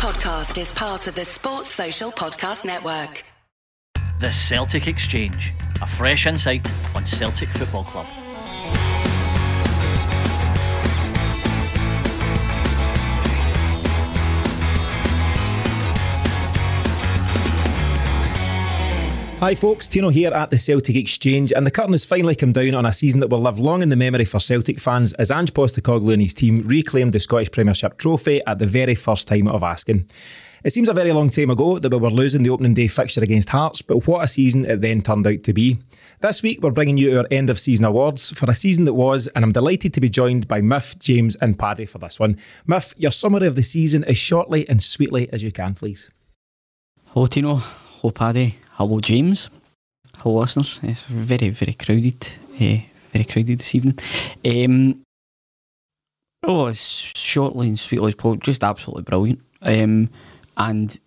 podcast is part of the Sports Social Podcast Network. The Celtic Exchange, a fresh insight on Celtic Football Club. Hi folks, Tino here at the Celtic Exchange, and the curtain has finally come down on a season that will live long in the memory for Celtic fans as Ange Postecoglou and his team reclaimed the Scottish Premiership trophy at the very first time of asking. It seems a very long time ago that we were losing the opening day fixture against Hearts, but what a season it then turned out to be. This week we're bringing you our end of season awards for a season that was, and I'm delighted to be joined by Miff, James, and Paddy for this one. Miff, your summary of the season as shortly and sweetly as you can, please. Hello Tino, hello Paddy, hello James, hello listeners. It's very, very crowded, uh, very crowded this evening. Um, oh, it's shortly and sweetly just absolutely brilliant. Um, and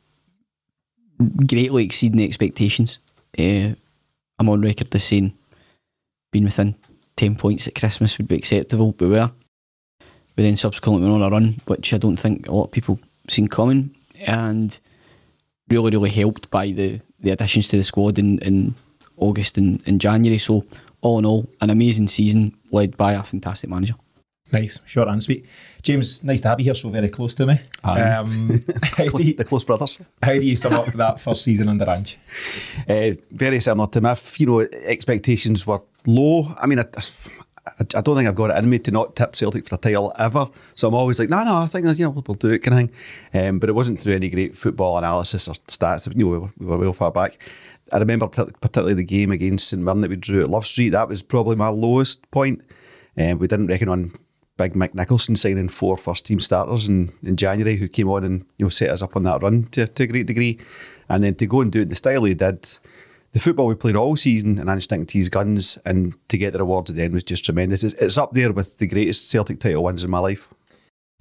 greatly exceeding the expectations. Uh, I'm on record as saying being within 10 points at Christmas would be acceptable, but we were. We then subsequently went on a run, which I don't think a lot of people seen coming, and really, really helped by the, the additions to the squad in, in August and, and January. So, all in all, an amazing season led by a fantastic manager. Nice, short and sweet. James, nice to have you here so very close to me. Um, how, do you, the close brothers. how do you sum up that first season under Ange? Uh, very similar to Miff. You know, expectations were low. I mean, I, I, I don't think I've got it in me to not tip Celtic for a title ever. So I'm always like, no, no, I think you know we'll, do it, kind of thing. Um, but it wasn't through any great football analysis or stats. You know, we were, we were well far back. I remember particularly the game against St Mirren that we drew at Love Street. That was probably my lowest point. Um, we didn't reckon on Big Mick Nicholson signing four first team starters in, in January who came on and you know set us up on that run to, to a great degree. And then to go and do it the style he did, the football we played all season and Ange sticking to his guns and to get the rewards at the end was just tremendous. It's, it's up there with the greatest Celtic title wins in my life.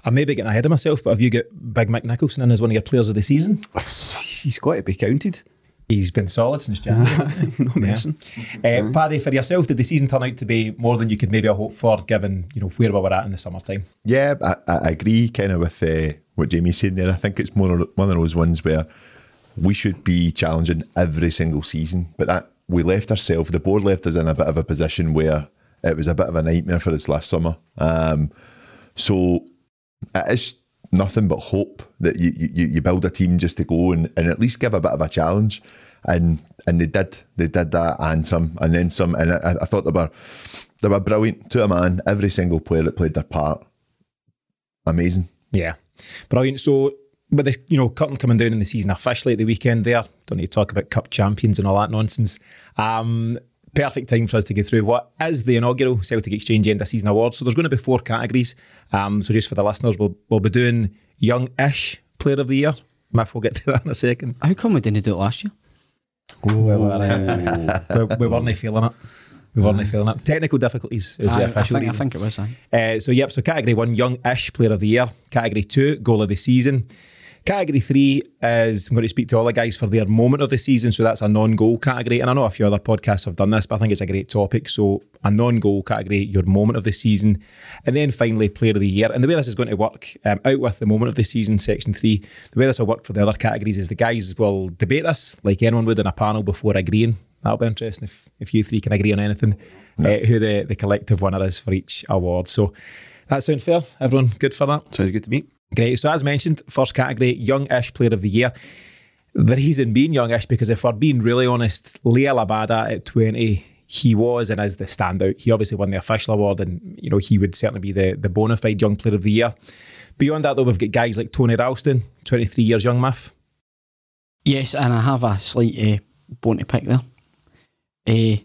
I may be getting ahead of myself, but have you got Big Mick Nicholson in as one of your players of the season? He's got to be counted. He's been solid since January, no messing. Uh, Paddy, for yourself, did the season turn out to be more than you could maybe have hoped for, given you know where we were at in the summertime? Yeah, I, I agree kind of with uh, what Jamie's saying there. I think it's more one of those ones where we should be challenging every single season, but that we left ourselves, the board left us in a bit of a position where it was a bit of a nightmare for us last summer. Um, so it is nothing but hope that you, you, you build a team just to go and, and at least give a bit of a challenge. And and they did they did that and some and then some and I, I thought they were they were brilliant to a man. Every single player that played their part, amazing. Yeah, brilliant. So with the you know curtain coming down in the season officially at the weekend, there don't need to talk about cup champions and all that nonsense. Um, perfect time for us to go through what is the inaugural Celtic Exchange End of Season Award. So there's going to be four categories. Um, so just for the listeners, we'll, we'll be doing young-ish Player of the Year. Miff, we'll get to that in a second. How come we didn't do it last year? Oh, we, were, uh, we, we weren't feeling it. We weren't feeling it. Technical difficulties is I, the I official think, I think it was. Uh, so, yep, so category one, young-ish player of the year. Category two, goal of the season. Category three is I'm going to speak to all the guys for their moment of the season. So that's a non-goal category, and I know a few other podcasts have done this, but I think it's a great topic. So a non-goal category, your moment of the season, and then finally player of the year. And the way this is going to work, um, out with the moment of the season, section three. The way this will work for the other categories is the guys will debate this like anyone would in a panel before agreeing. That'll be interesting if, if you three can agree on anything. Uh, who the, the collective winner is for each award. So that sound fair? Everyone good for that? Sounds good to me. Great. So as mentioned, first category, young-ish player of the year. The reason being young-ish because if we're being really honest, Liel Abada at 20, he was and is the standout. He obviously won the official award and, you know, he would certainly be the, the bona fide young player of the year. Beyond that though, we've got guys like Tony Ralston, 23 years young Miff. Yes, and I have a slight uh, bone to pick there. Uh,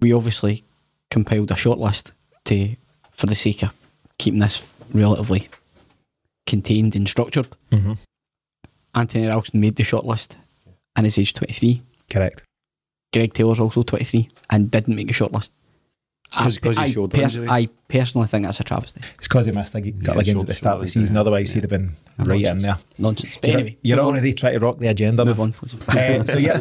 we obviously compiled a shortlist to, for the sake of keeping this relatively contained and structured. Mm-hmm. Anthony Ralston made the shortlist and is age 23. Correct. Greg Taylor's also 23 and didn't make a shortlist. I, 'Cause- 'cause he I showed pers- injury. I personally think that's a travesty. It's because he missed a couple of games so- at the start of the so- season. Otherwise, he'd have been right in there. Nonsense. But You're, anyway, you're move on. already trying to rock the agenda. Move Miff. on, please. Uh, so yeah,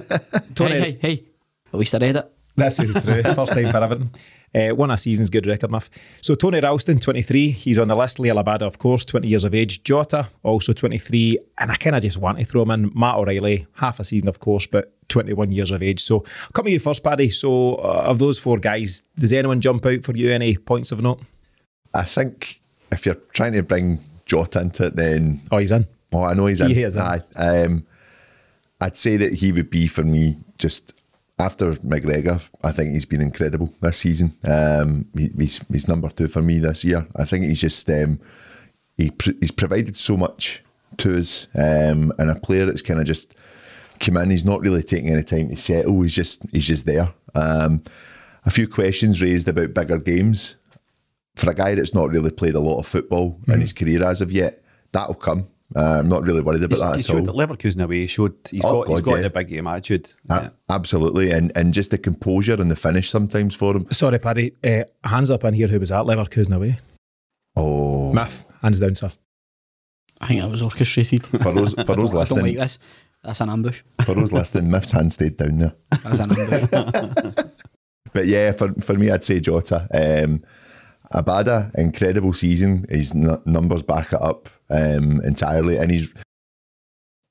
Tony. Hey, hey, hey. At least I read it. This is true. First time for Everton. Uh, won a season's good record, Miff. So Tony Ralston, 23, he's on the list. Liel Abada, of course, 20 years of age. Jota, also 23. And I kind of just want to throw him in. Matt O'Reilly, half a season, of course, but 21 years of age. So I'll come to you first, Paddy. So uh, of those four guys, does anyone jump out for you? Any points of note? I think if you're trying to bring Jota into it, then Oh, he's in. oh, I know he's He in. is in. Aye. Um, I'd say that he would be for me just after McGregor. I think he's been incredible this season. Um, he, he's he's number two for me this year. I think he's just um, he pr- he's provided so much to us, um, and a player that's kind of just come in. He's not really taking any time to settle. He's just he's just there. Um, a few questions raised about bigger games for a guy that's not really played a lot of football Mm-hmm. in his career as of yet. That'll come. Uh, I'm not really worried about that he at showed all. Leverkusen away. He showed he's Oh, got he's God, got yeah. the big game attitude. A- Yeah. Absolutely, and and just the composure and the finish sometimes for him. Sorry, Paddy. Uh, hands up in here. Who was at Leverkusen away? Oh, Miff. Hands down, sir. I think that was orchestrated. for those for those I don't like this. That's an ambush. for those listening, Miff's hand stayed down there. That's an ambush. But yeah, for for me, I'd say Jota. Um, Abada, incredible season. His n- numbers back it up um, entirely, and he's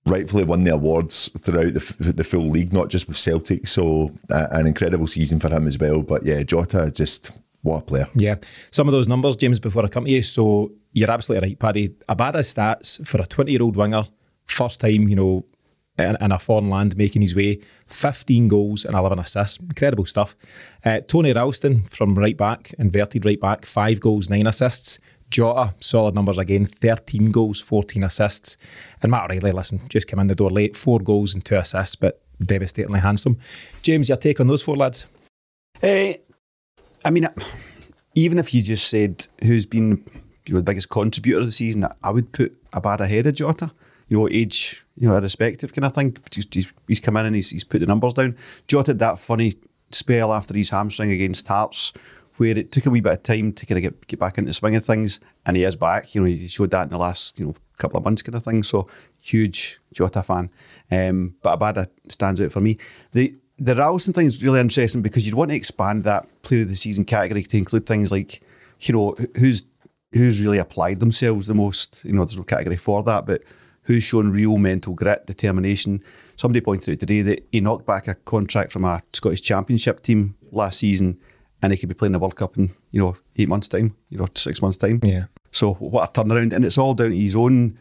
rightfully won the awards throughout the, f- the full league, not just with Celtic. So uh, an incredible season for him as well. But yeah, Jota, just what a player. Yeah. Some of those numbers, James, before I come to you. So you're absolutely right, Paddy. Abada's stats for a 20 year old winger, first time, you know, in, in a foreign land making his way, 15 goals and 11 assists. Incredible stuff. Uh, Tony Ralston from right back, inverted right back, five goals, nine assists. Jota, solid numbers again, 13 goals, 14 assists. And Matt O'Reilly, listen, just came in the door late, four goals and two assists, but devastatingly handsome. James, your take on those four lads? Eh, I mean, even if you just said who's been you know, the biggest contributor of the season, I would put Abad ahead of Jota. You know, age, you know, irrespective kind of thing. He's, he's, he's come in and he's, he's put the numbers down. Jota had that funny spell after his hamstring against Hearts where it took a wee bit of time to kind of get, get back into the swing of things and he is back. You know, he showed that in the last, you know, couple of months kind of thing. So huge Jota fan. Um, but Abada stands out for me. The the Ralston thing is really interesting because you'd want to expand that player of the season category to include things like, you know, who's who's really applied themselves the most. You know, there's no category for that, but who's shown real mental grit, determination. Somebody pointed out today that he knocked back a contract from a Scottish Championship team last season, and he could be playing the World Cup in you know eight months' time, you know, six months' time. Yeah. So what a turnaround, and it's all down to his own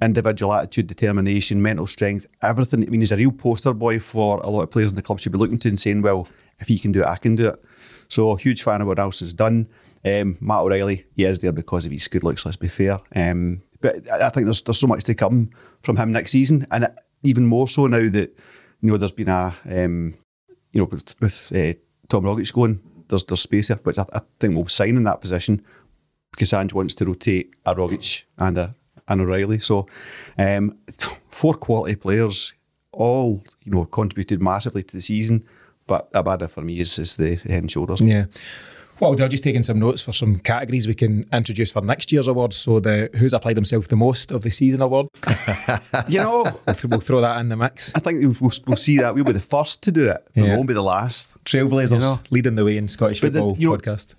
individual attitude, determination, mental strength, everything. I mean, he's a real poster boy for a lot of players in the club should be looking to and saying, "Well, if he can do it, I can do it." So huge fan of what else has done. Um, Matt O'Reilly, he is there because of his good looks. Let's be fair. Um, but I think there's there's so much to come from him next season, and even more so now that you know there's been a um, you know with, with uh, Tom Rogic going, there's there's space there, which I, I think will sign in that position because Ange wants to rotate a Rogic and a an O'Reilly. So um, four quality players, all you know, contributed massively to the season. But a Abada for me is, is the head and shoulders. Yeah. Well, I've just taken some notes for some categories we can introduce for next year's awards. So the who's applied himself the most of the season award, You know, we'll throw that in the mix. I think we'll, we'll see that. We'll be the first to do it. We won't be the last. Trailblazers You know. leading the way in Scottish But the- football you know- podcast.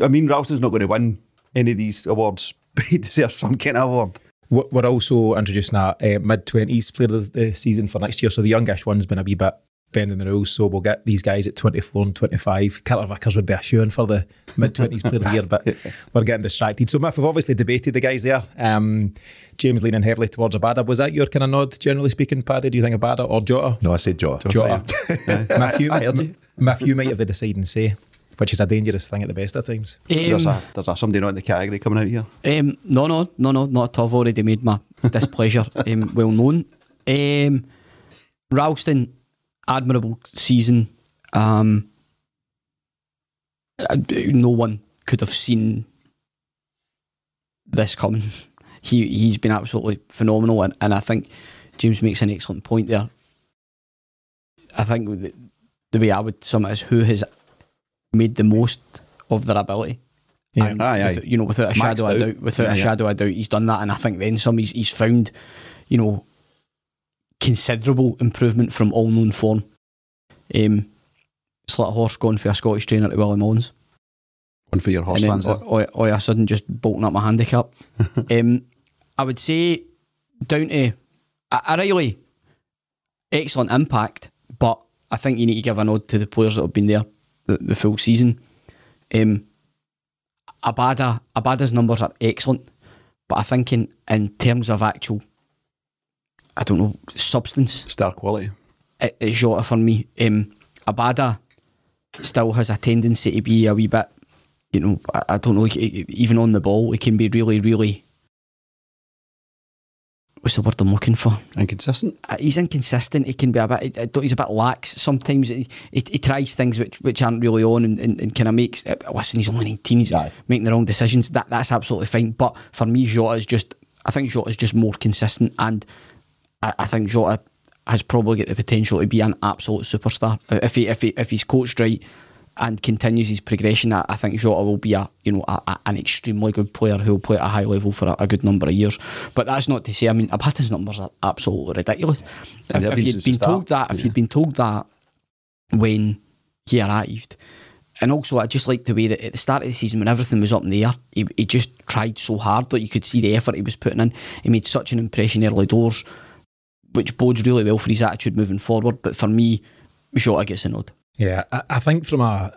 I mean, Ralston's not going to win any of these awards, but he deserves some kind of award. We're we're also introducing a uh, mid twenties player of the season for next year. So the youngish one's been a wee bit bending the rules. So we'll get these guys at twenty four and twenty five. Carter Vickers would be a shoe in for the mid twenties player of the year, but we're getting distracted. So Miff, we've obviously debated the guys there. Um, James leaning heavily towards Abada. Was that your kind of nod, generally speaking, Paddy? Do you think Abada or Jota? No, I said Jota. Jota. Matthew, I heard you. Matthew might have the deciding say, which is a dangerous thing at the best of times. There's Um, a there's a somebody not in the category coming out here. Um, no, no, no, no, not at all. I've already made my displeasure um, well known. Um, Ralston, admirable season. Um, uh, no one could have seen this coming. He he's been absolutely phenomenal, and, and I think James makes an excellent point there. I think the, the way I would sum it is who has made the most of their ability. Yeah. And Aye, aye. you know, without a Maxed shadow of doubt, without Yeah, a shadow of doubt, he's done that, and I think then some he's, he's found, you know, considerable improvement from all known form. Um, slit a horse going for a Scottish trainer to Willie Mullins. One for your horse and then there. all, all of a sudden just bolting up my handicap. um, I would say down to a, a really excellent impact, but I think you need to give a nod to the players that have been there the, the full season. Um, Abada, Abada's numbers are excellent, but I think in, in terms of actual, I don't know, substance, Star quality. it, it's Jota for me. Um, Abada still has a tendency to be a wee bit, you know, I, I don't know, even on the ball, he can be really, really. What's the word I'm looking for? Inconsistent. Uh, He's inconsistent. He can be a bit. I don't- He's a bit lax. Sometimes he, he, he tries things which, which aren't really on, and, and, and kind of makes. Uh, listen, he's only nineteen. He's Aye. making the wrong decisions. That that's absolutely fine. But for me, Jota is just. I think Jota is just more consistent, and I, I think Jota has probably got the potential to be an absolute superstar Uh, if he if he if he's coached right and continues his progression. I, I think Jota will be a you know a, a- an extremely good player who will play at a high level for a, a good number of years. But that's not to say. I mean, Abada's numbers are absolutely ridiculous. If, if you'd been told that, if yeah. you'd been told that when he arrived. And also, I just like the way that at the start of the season, when everything was up in the air, he, he just tried so hard that you could see the effort he was putting in. He made such an impression early doors, which bodes really well for his attitude moving forward. But for me, Jota gets a nod. Yeah, I, I think from a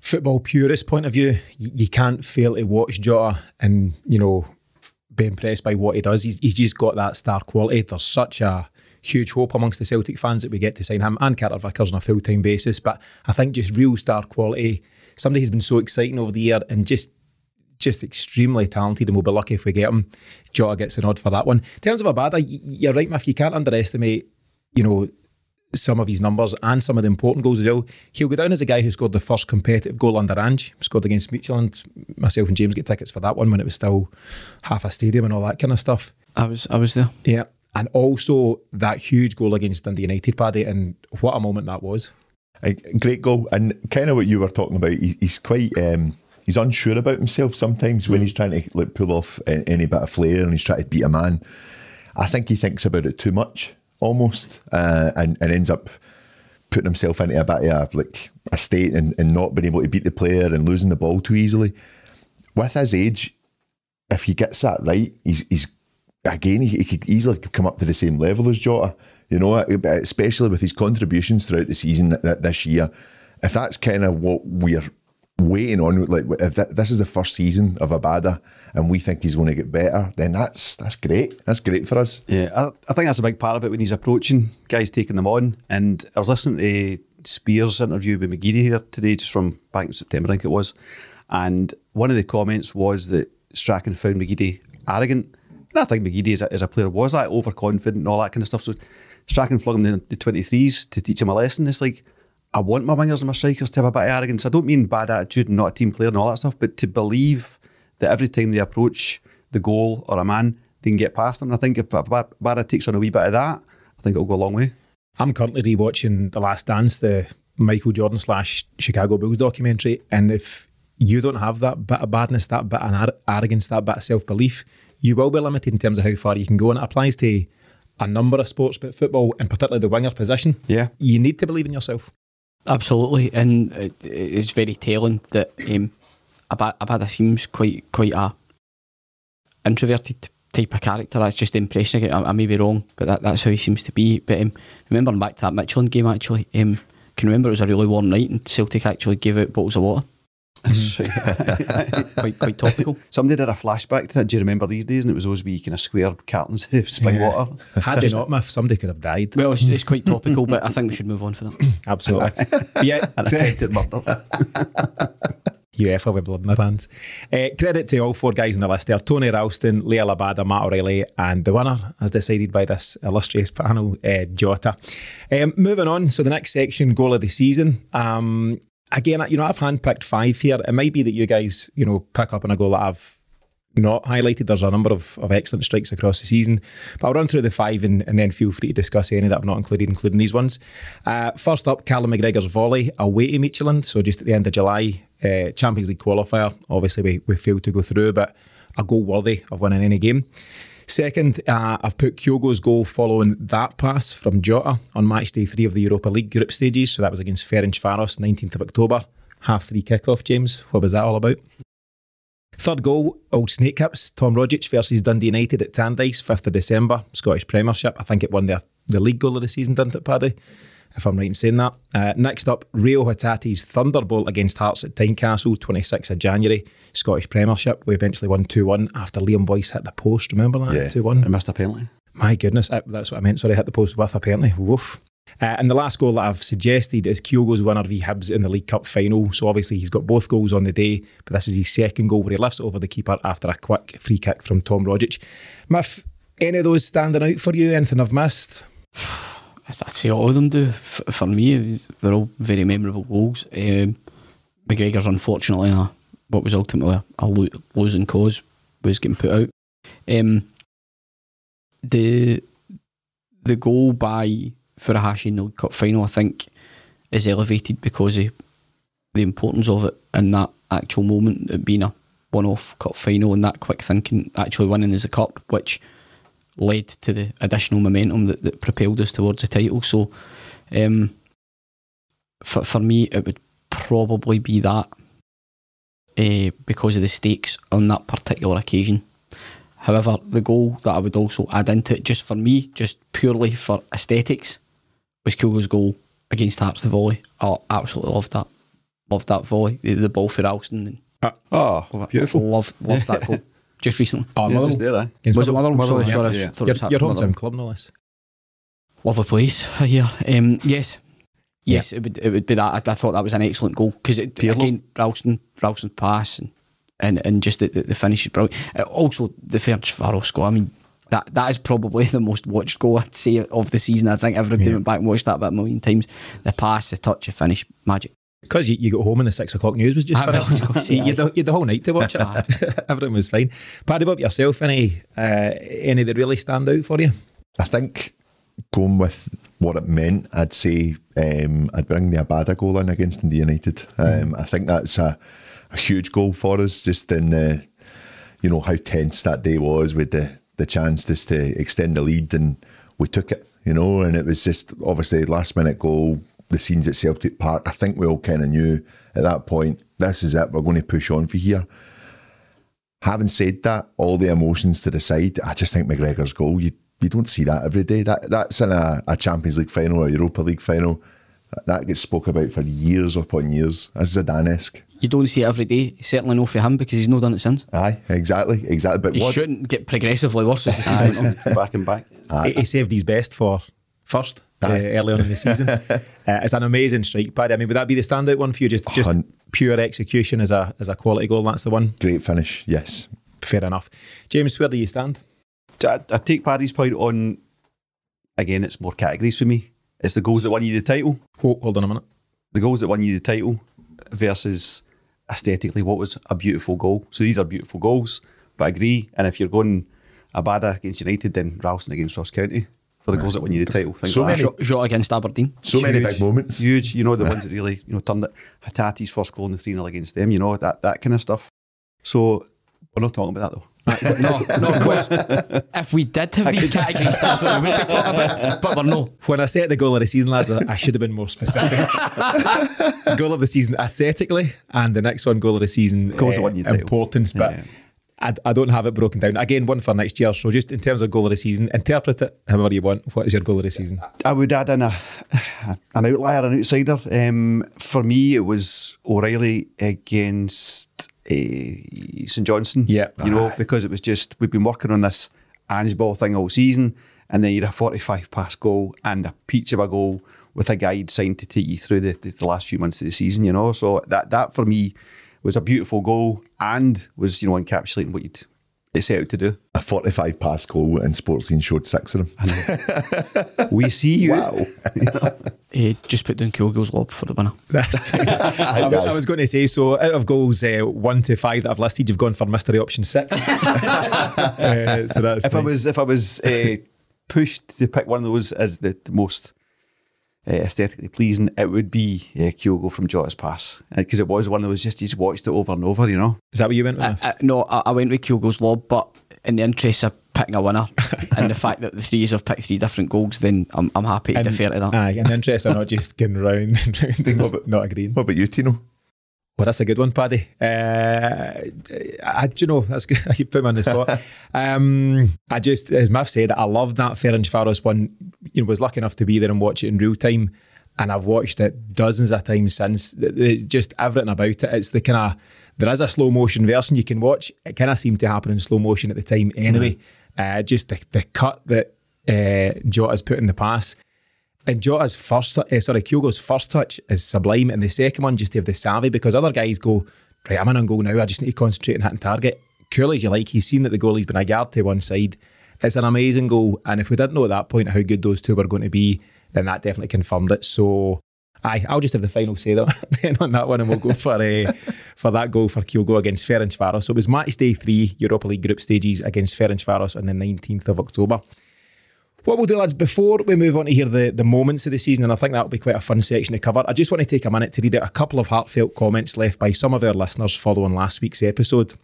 football purist point of view, you, you can't fail to watch Jota and you know be impressed by what he does. He's, he's just got that star quality. There's such a huge hope amongst the Celtic fans that we get to sign him and Carter Vickers on a full time basis. But I think just real star quality. Somebody who's been so exciting over the year and just just extremely talented, and we'll be lucky if we get him. Jota gets a nod for that one. In terms of Abada, y- you're right, Miff. You can't underestimate, you know, some of his numbers and some of the important goals as well. He'll go down as a guy who scored the first competitive goal under Ange, scored against Midtjylland. Myself and James get tickets for that one when it was still half a stadium and all that kind of stuff. I was, I was there. Yeah. And also that huge goal against Dundee United, Paddy, and what a moment that was. A great goal, and kind of what you were talking about. He's quite um, he's unsure about himself sometimes when he's trying to like pull off any bit of flair and he's trying to beat a man. I think he thinks about it too much, almost, uh, and and ends up putting himself into a bit of a, like a state and, and not being able to beat the player and losing the ball too easily. With his age, if he gets that right, he's he's again he, he could easily come up to the same level as Jota. You know, especially with his contributions throughout the season th- th- this year. If that's kind of what we're waiting on, like if th- this is the first season of Abada and we think he's going to get better, then that's that's great. That's great for us. Yeah, I, I think that's a big part of it when he's approaching guys taking them on. And I was listening to Spears' interview with McGeady here today, just from back in September, I think it was. And one of the comments was that Strachan found McGeady arrogant. And I think McGeady as a, as a player was that overconfident and all that kind of stuff. So Strachan flung him the, the 23s to teach him a lesson. It's like, I want my wingers and my strikers to have a bit of arrogance. I don't mean bad attitude and not a team player and all that stuff, but to believe that every time they approach the goal or a man, they can get past them. And I think if Barra takes on a wee bit of that, I think it'll go a long way. I'm currently rewatching The Last Dance, the Michael Jordan slash Chicago Bulls documentary. And if you don't have that bit of badness, that bit of arrogance, that bit of self belief, you will be limited in terms of how far you can go. And it applies to a number of sports, but football, and particularly the winger position. Yeah. You need to believe in yourself. Absolutely, and it, it's very telling that um, Ab- Abada seems quite quite a introverted type of character. That's just the impression I get. I, I may be wrong, but that, that's how he seems to be. But um, remembering back to that Midtjylland game, actually, um, can remember it was a really warm night, and Celtic actually gave out bottles of water. Quite quite topical. Somebody did a flashback to that. Do you remember these days? And it was those wee kind of square cartons of spring Yeah. water. Had they not, Miff, somebody could have died. Well, it's, it's quite topical, but I think we should move on for that. Absolutely. yeah. And attempted murder. UEFA with blood in their hands. Uh, credit to all four guys in the list there Tony Ralston, Liel Abada, Matt O'Reilly, and the winner, as decided by this illustrious panel, uh, Jota. Um, moving on, so the next section, goal of the season. Um, again, you know, I've handpicked five here. It might be that you guys, you know, pick up on a goal that I've not highlighted. There's a number of, of excellent strikes across the season. But I'll run through the five and, and then feel free to discuss any that I've not included, including these ones. Uh, first up, Callum McGregor's volley away to Midtjylland. So just at the end of July, uh, Champions League qualifier. Obviously, we, we failed to go through, but a goal worthy of winning any game. Second, uh, I've put Kyogo's goal following that pass from Jota on match day three of the Europa League group stages. So that was against Ferencvaros, 19th of October. Half three kickoff, James. What was that all about? Third goal, Old Snake Hips, Tom Rogic versus Dundee United at Tannadice, 5th of December, Scottish Premiership. I think it won the, the league goal of the season, didn't it, Paddy? If I'm right in saying that. Uh, next up, Rio Hatate's Thunderbolt against Hearts at Tynecastle, 26th of January, Scottish Premiership. We eventually won 2 1 after Liam Boyce hit the post. Remember that? Yeah. 2 1. I missed a penalty. My goodness, uh, that's what I meant. Sorry, hit the post with apparently. Woof. Uh, and the last goal that I've suggested is Kyogo's winner v Hibs in the League Cup final. So obviously he's got both goals on the day, but this is his second goal where he lifts it over the keeper after a quick free kick from Tom Rogic. Miff, any of those standing out for you? Anything I've missed? I'd say all of them do. For me, they're all very memorable goals. Um, McGregor's unfortunately in a, what was ultimately a, lo- losing cause was getting put out. Um, the the goal by Furuhashi in the League Cup final, I think, is elevated because of the importance of it in that actual moment, it being a one-off cup final and that quick thinking, actually winning as a cup, which led to the additional momentum that, that propelled us towards the title. So, um, for for me, it would probably be that uh, because of the stakes on that particular occasion. However, the goal that I would also add into it, just for me, just purely for aesthetics, was Kyogo's goal against Hearts the volley. I absolutely loved that. Loved that volley. The, the ball for Alston. And Oh, beautiful. Loved, loved that goal. Just recently. Oh, Yeah, Motherwell. just there, eh? Was it Motherwell? Motherwell? Sorry, Motherwell, sorry. yeah. I thought it Your, was your hometown club, no less. Lovely place here. Um, yes, yes, it would it would be that. I, I thought that was an excellent goal because it again Ralston Ralston's pass and and, and just the, the, the finish is brilliant. Uh, also the Ferencvaros goal. I mean that that is probably the most watched goal I'd say of the season. I think everybody went back and watched that about a million times. The pass, the touch, the finish, magic. Because you, you got home and the six o'clock news was just I was finished. gonna you, had the, you had the whole night to watch it. Everything was fine. Paddy, what about yourself? Any, uh, any that really stand out for you? I think going with what it meant, I'd say um, I'd bring the Abada goal in against Dundee United. Um, I think that's a, a huge goal for us, just in the, you know, how tense that day was with the, the chance just to extend the lead and we took it, you know, and it was just obviously last minute goal, the scenes at Celtic Park. I think we all kind of knew at that point, this is it, we're going to push on for here. Having said that, all the emotions to the side, I just think McGregor's goal, you, you don't see that every day. That That's in a, a Champions League final or a Europa League final. That, that gets spoke about for years upon years. That's Zidane-esque. You don't see it every day. Certainly not for him because he's not done it since. Aye, exactly, exactly. But He what, shouldn't get progressively worse as the season went on. back and back. he, he saved his best for first uh, early on in the season. uh, it's an amazing strike, Paddy. I mean, would that be the standout one for you? Just just Hun- pure execution as a as a quality goal. That's the one. great finish, yes. Fair enough. James, where do you stand? I, I take Paddy's point on. Again, it's more categories for me. It's the goals that won you the title. Hold, hold on a minute. The goals that won you the title versus aesthetically what was a beautiful goal. So these are beautiful goals, but I agree. And if you're going Abada against United, then Ralston against Ross County for the goals that won you the title. Things So like many- Shot, shot against Aberdeen. So many big moments. Huge, you know, the ones that really, you know, turned it. Hatate's first goal in the 3 0 against them, you know, that, that kind of stuff. So we're not talking about that though. no, no, of course. if we did have these categories, that's what we would be talking about. But we're no. When I said the goal of the season, lads, I I should have been more specific. goal of the season aesthetically, and the next one, goal of the season Goals that uh, won you the title. importance. But Yeah. I, I don't have it broken down. Again, one for next year. So just in terms of goal of the season, interpret it however you want. What is your goal of the season? I would add in a an outlier, an outsider. Um, for me, it was O'Reilly against uh, St Johnstone. Yeah. you know, because it was just we've been working on this Ange ball thing all season, and then you had a forty-five pass goal and a peach of a goal with a guide signed to take you through the, the, the last few months of the season. You know, so that that for me was a beautiful goal and was you know encapsulating what you'd it set out to do. A 45 pass goal and Sports Scene showed six of them. We see you. Wow. Uh, just put down Kyogo's lob for the winner. That's I, I was going to say so. Out of goals uh, one to five that I've listed, you've gone for mystery option six. Uh, so that's if I was if I was uh, pushed to pick one of those as the, the most uh, aesthetically pleasing, it would be uh, Kyogo from Jota's pass because it was one that was just you just watched it over and over. You know, is that what you went with? I, I, no, I, I went with Kyogo's lob, but in the interest of picking a winner, and the fact that the threes have picked three different goals, then I'm, I'm happy to defer to that. Aye, and the interest are not just going round and round and not agreeing. What about you, Tino? Well, that's a good one, Paddy. Uh, I, do you know, that's good. I put me on the spot. um, I just, as Miff said, I love that Ferencvaros one. You know, was lucky enough to be there and watch it in real time. And I've watched it dozens of times since. Just everything about it. It's the kind of, there is a slow motion version you can watch. It kind of seemed to happen in slow motion at the time anyway. Mm. Uh, just the, the cut that uh, Jota's put in the pass and Jota's first, uh, sorry, Kyogo's first touch is sublime, and the second one just to have the savvy because other guys go, right, I'm in on goal now. I just need to concentrate on hitting target. Cool as you like, he's seen that the goalie's been a guard to one side. It's an amazing goal, and if we didn't know at that point how good those two were going to be, then that definitely confirmed it. So, aye, I'll just have the final say though, then on that one, and we'll go for uh, for that goal for Kyogo against Ferencvaros. So it was match day three, Europa League group stages against Ferencvaros on the 19th of October. What we'll do, lads, before we move on to hear the, the moments of the season, and I think that'll be quite a fun section to cover, I just want to take a minute to read out a couple of heartfelt comments left by some of our listeners following last week's episode.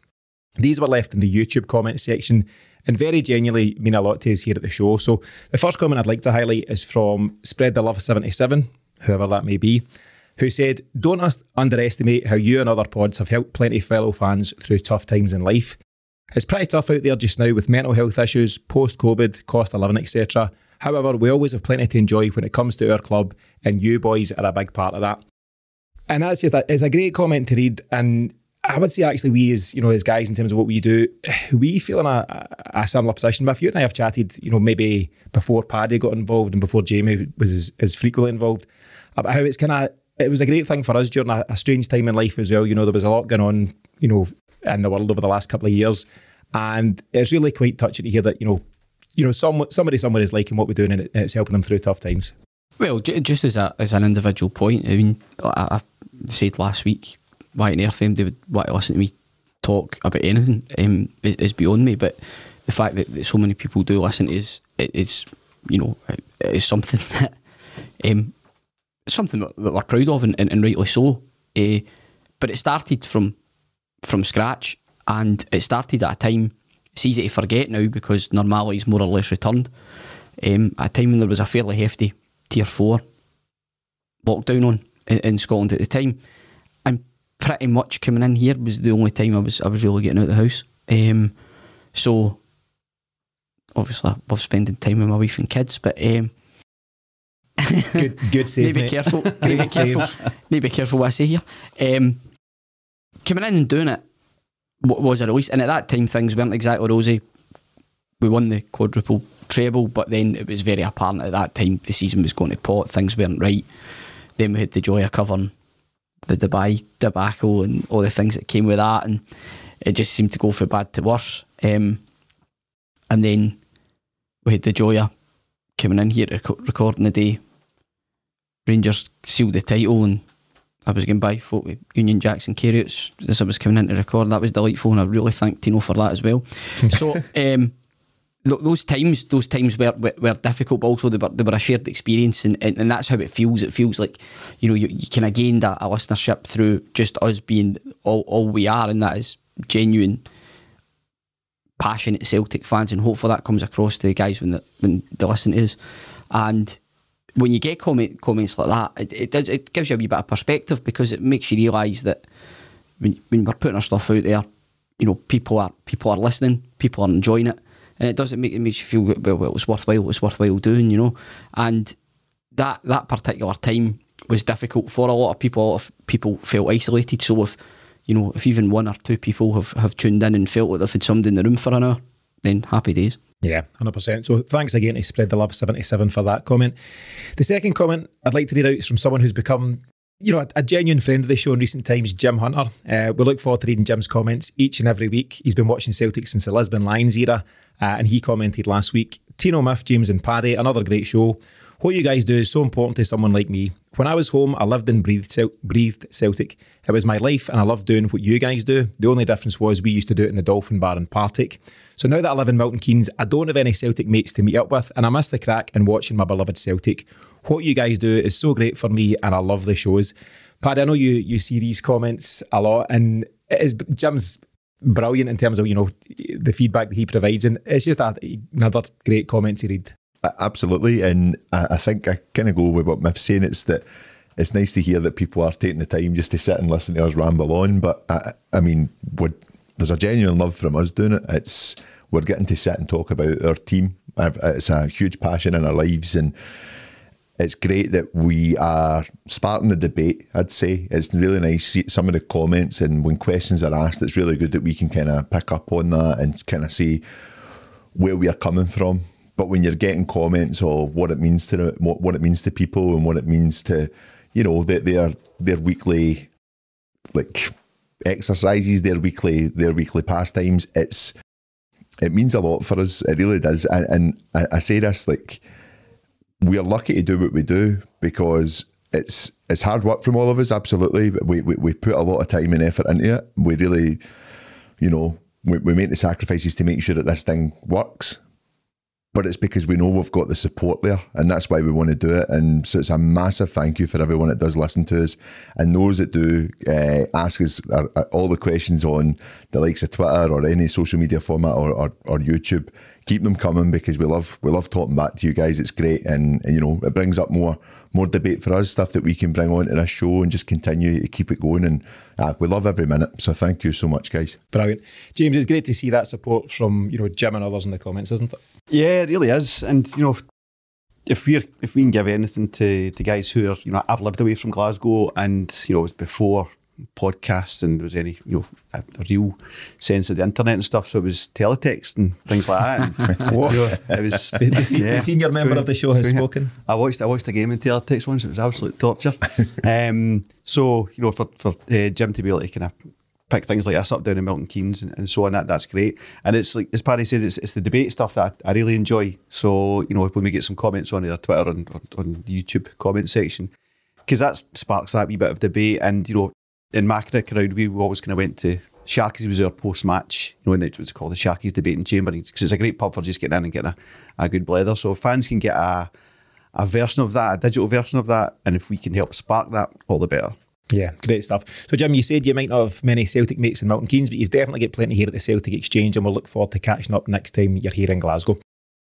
These were left in the YouTube comment section and very genuinely mean a lot to us here at the show. So the first comment I'd like to highlight is from Spread the Love 77, whoever that may be, who said, Don't underestimate how you and other pods have helped plenty of fellow fans through tough times in life. It's pretty tough out there just now with mental health issues, post COVID, cost of living, etc. However, we always have plenty to enjoy when it comes to our club, and you boys are a big part of that. And that's just a, it's a great comment to read. And I would say actually we as you know as guys in terms of what we do, we feel in a, a similar position. But if you and I have chatted, you know, maybe before Paddy got involved and before Jamie was as, as frequently involved, about how it's kind of it was a great thing for us during a, a strange time in life as well. You know, there was a lot going on, you know, in the world over the last couple of years. And it's really quite touching to hear that, you know, you know, some, somebody somewhere is liking what we're doing and, it, and it's helping them through tough times. Well, just as a as an individual point, I mean, I, I said last week, why on earth they would want to listen to me talk about anything um, is, is, beyond me. But the fact that, that so many people do listen is is you know is something that um, something that we're proud of and, and, and rightly so. Uh, but it started from from scratch, and it started at a time. It's easy to forget now because normality's more or less returned. Um, at a time when there was a fairly hefty tier four lockdown on in, in Scotland at the time, and pretty much coming in here was the only time I was I was really getting out of the house. Um, so obviously I love spending time with my wife and kids, but um, good good save. need to be careful. need be careful. need to be careful what I say here. Um, coming in and doing it was a release, and at that time things weren't exactly rosy. We won the quadruple treble, but then it was very apparent at that time the season was going to pot. Things weren't right. Then we had the joy of covering the Dubai debacle and all the things that came with that, and it just seemed to go from bad to worse. Um, and then we had the joy of coming in here to recording the day. Rangers sealed the title and I was going by folk with Union Jacks and Carrots as I was coming in to record. That was delightful, and I really thank Tino for that as well. so um, th- those times, those times were, were, were difficult, but also they were, they were a shared experience, and, and, and that's how it feels. It feels like you know you, you kind of gained a, listenership through just us being all, all we are, and that is genuine passionate Celtic fans, and hopefully that comes across to the guys when the when the listen is. And when you get comment, comments like that, it, it, does, it gives you a wee bit of perspective because it makes you realise that when, when we're putting our stuff out there, you know, people are people are listening, people are enjoying it, and it doesn't make it makes you feel well, well it was worthwhile, it was worthwhile doing, you know, and that that particular time was difficult for a lot of people. A lot of people felt isolated. So if you know, if even one or two people have, have tuned in and felt like they've had somebody in the room for an hour, then happy days. Yeah, 100%. So thanks again to Spread the Love 77 for that comment. The second comment I'd like to read out is from someone who's become you know, a, genuine friend of the show in recent times, Jim Hunter. Uh, we look forward to reading Jim's comments each and every week. He's been watching Celtic since the Lisbon Lions era, uh, and he commented last week Tino Miff, James, and Paddy, another great show. What you guys do is so important to someone like me. When I was home, I lived and breathed, breathed Celtic. It was my life, and I loved doing what you guys do. The only difference was we used to do it in the Dolphin Bar in Partick. So now that I live in Milton Keynes, I don't have any Celtic mates to meet up with, and I miss the crack and watching my beloved Celtic. What you guys do is so great for me, and I love the shows. Paddy, I know you you see these comments a lot, and it is Jim's brilliant in terms of you know the feedback that he provides, and it's just another great comment to read. Absolutely, and I, I think I kind of go with what Miff's saying. It's that it's nice to hear that people are taking the time just to sit and listen to us ramble on. But I, I mean, there's a genuine love from us doing it. It's we're getting to sit and talk about our team. It's a huge passion in our lives, and it's great that we are sparking the debate. I'd say it's really nice see some of the comments and when questions are asked, it's really good that we can kind of pick up on that and kind of see where we are coming from. But when you're getting comments of what it means to what it means to people and what it means to, you know, their their, their weekly like exercises, their weekly their weekly pastimes, it's it means a lot for us. It really does. And, and I, I say this like we are lucky to do what we do because it's it's hard work from all of us, absolutely. We, we, we put a lot of time and effort into it. We really, you know, we, we make the sacrifices to make sure that this thing works but it's because we know we've got the support there and that's why we want to do it and so it's a massive thank you for everyone that does listen to us and those that do uh, ask us uh, uh, all the questions on the likes of Twitter or any social media format or, or, or, YouTube keep them coming because we love we love talking back to you guys it's great and, and you know it brings up more more debate for us, stuff that we can bring on to this show and just continue to keep it going. And uh, we love every minute. So thank you so much, guys. Brilliant. James, it's great to see that support from, you know, Jim and others in the comments, isn't it? Yeah, it really is. And, you know, if we if we can give anything to, to guys who are, you know, I've lived away from Glasgow and, you know, it was before podcasts and there was any you know a, a, real sense of the internet and stuff. So it was teletext and things like that. And, what? You know, it was the, the, yeah. the senior member so, of the show has so, spoken. I watched I watched a game in teletext once. It was absolute torture. um, so you know for for uh, Jim to be able to kind of pick things like this up down in Milton Keynes and, and, so on. That that's great. And it's like as Paddy said, it's, it's the debate stuff that I, I, really enjoy. So you know when we get some comments on either Twitter and on, on the YouTube comment section. Because that sparks that wee bit of debate, and you know in Mackinac crowd, we always kind of went to Sharkies was our post match, you know, and it was called the Sharkies Debating Chamber because it's a great pub for just getting in and getting a, a good blether. So fans can get a a version of that, a digital version of that, and if we can help spark that, all the better. Yeah, great stuff. So, Jim, you said you might not have many Celtic mates in Milton Keynes, but you've definitely got plenty here at the Celtic Exchange, and we'll look forward to catching up next time you're here in Glasgow.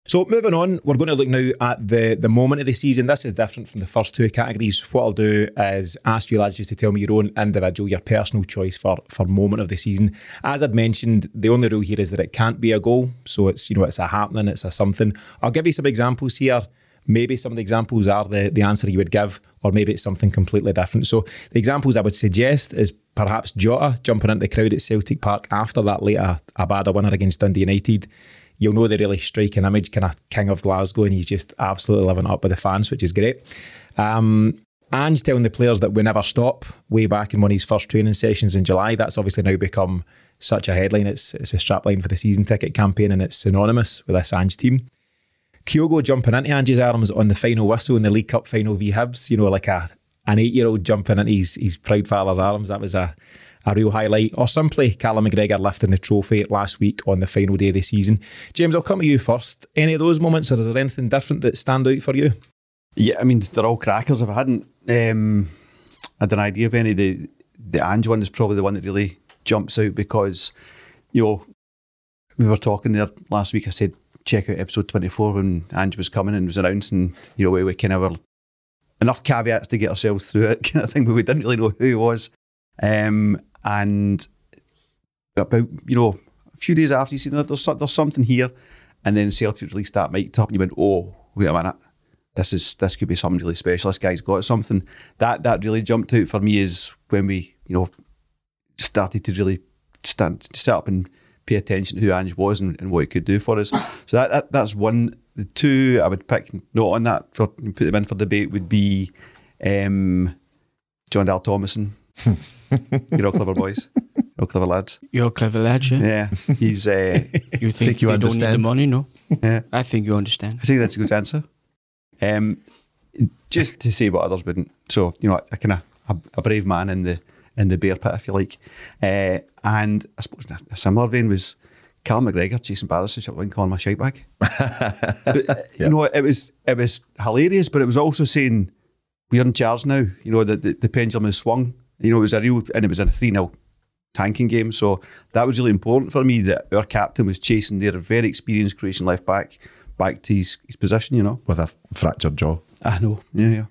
So moving on, we're going to look now at the, the moment of the season. This is different from the first two categories. What I'll do is ask you lads just to tell me your own individual, your personal choice for, for moment of the season. As I'd mentioned, the only rule here is that it can't be a goal. So it's, you know, it's a happening, it's a something. I'll give you some examples here. Maybe some of the examples are the, the answer you would give, or maybe it's something completely different. So the examples I would suggest is perhaps Jota jumping into the crowd at Celtic Park after that late Abada winner against Dundee United you'll know the really striking image, kind of king of Glasgow, and he's just absolutely living up with the fans, which is great. Um, Ange telling the players that we never stop way back in one of his first training sessions in July. That's obviously now become such a headline. It's, it's a strapline for the season ticket campaign and it's synonymous with this Ange team. Kyogo jumping into Ange's arms on the final whistle in the League Cup final v Hibs, you know, like a an eight year old jumping into his, his proud father's arms. That was a a real highlight, or simply Callum McGregor lifting the trophy last week on the final day of the season. James, I'll come to you first. Any of those moments, or is there anything different that stand out for you? Yeah, I mean, they're all crackers. If I hadn't um, had an idea of any, the, the Ange one is probably the one that really jumps out because, you know, we were talking there last week. I said, check out episode 24 when Ange was coming and was announcing, you know, we, we kind of were enough caveats to get ourselves through it kind of thing, but we didn't really know who he was. Um, and about you know a few days after you see there's there's something here, and then Celtic released that mic top, and you went, oh wait a minute, this is this could be something really special. This guy's got something that that really jumped out for me is when we you know started to really stand set up and pay attention to who Ange was and, and what he could do for us. So that, that that's one. The two I would pick note on that for put them in for debate would be um, Jon Dahl Tomasson You're all clever boys. You're all clever lads. You're clever lads, yeah. Yeah. He's. Uh, you think, think you they understand? don't need the money, no? Yeah. I think you understand. I think that's a good answer. Um, just to say what others wouldn't. So you know, a kind of a, a, brave man in the in the bear pit, if you like. Uh, and I suppose a similar vein was Cal McGregor, chasing Barisic, shut one calling my shite bag. but, uh, You know, it was it was hilarious, but it was also saying we're in charge now. You know, the, the, the pendulum has swung. You know, it was a real, and it was a 3 0 tanking game. So that was really important for me that our captain was chasing their very experienced Croatian left back back to his, his position, you know. with a fractured jaw. I know. Yeah, yeah.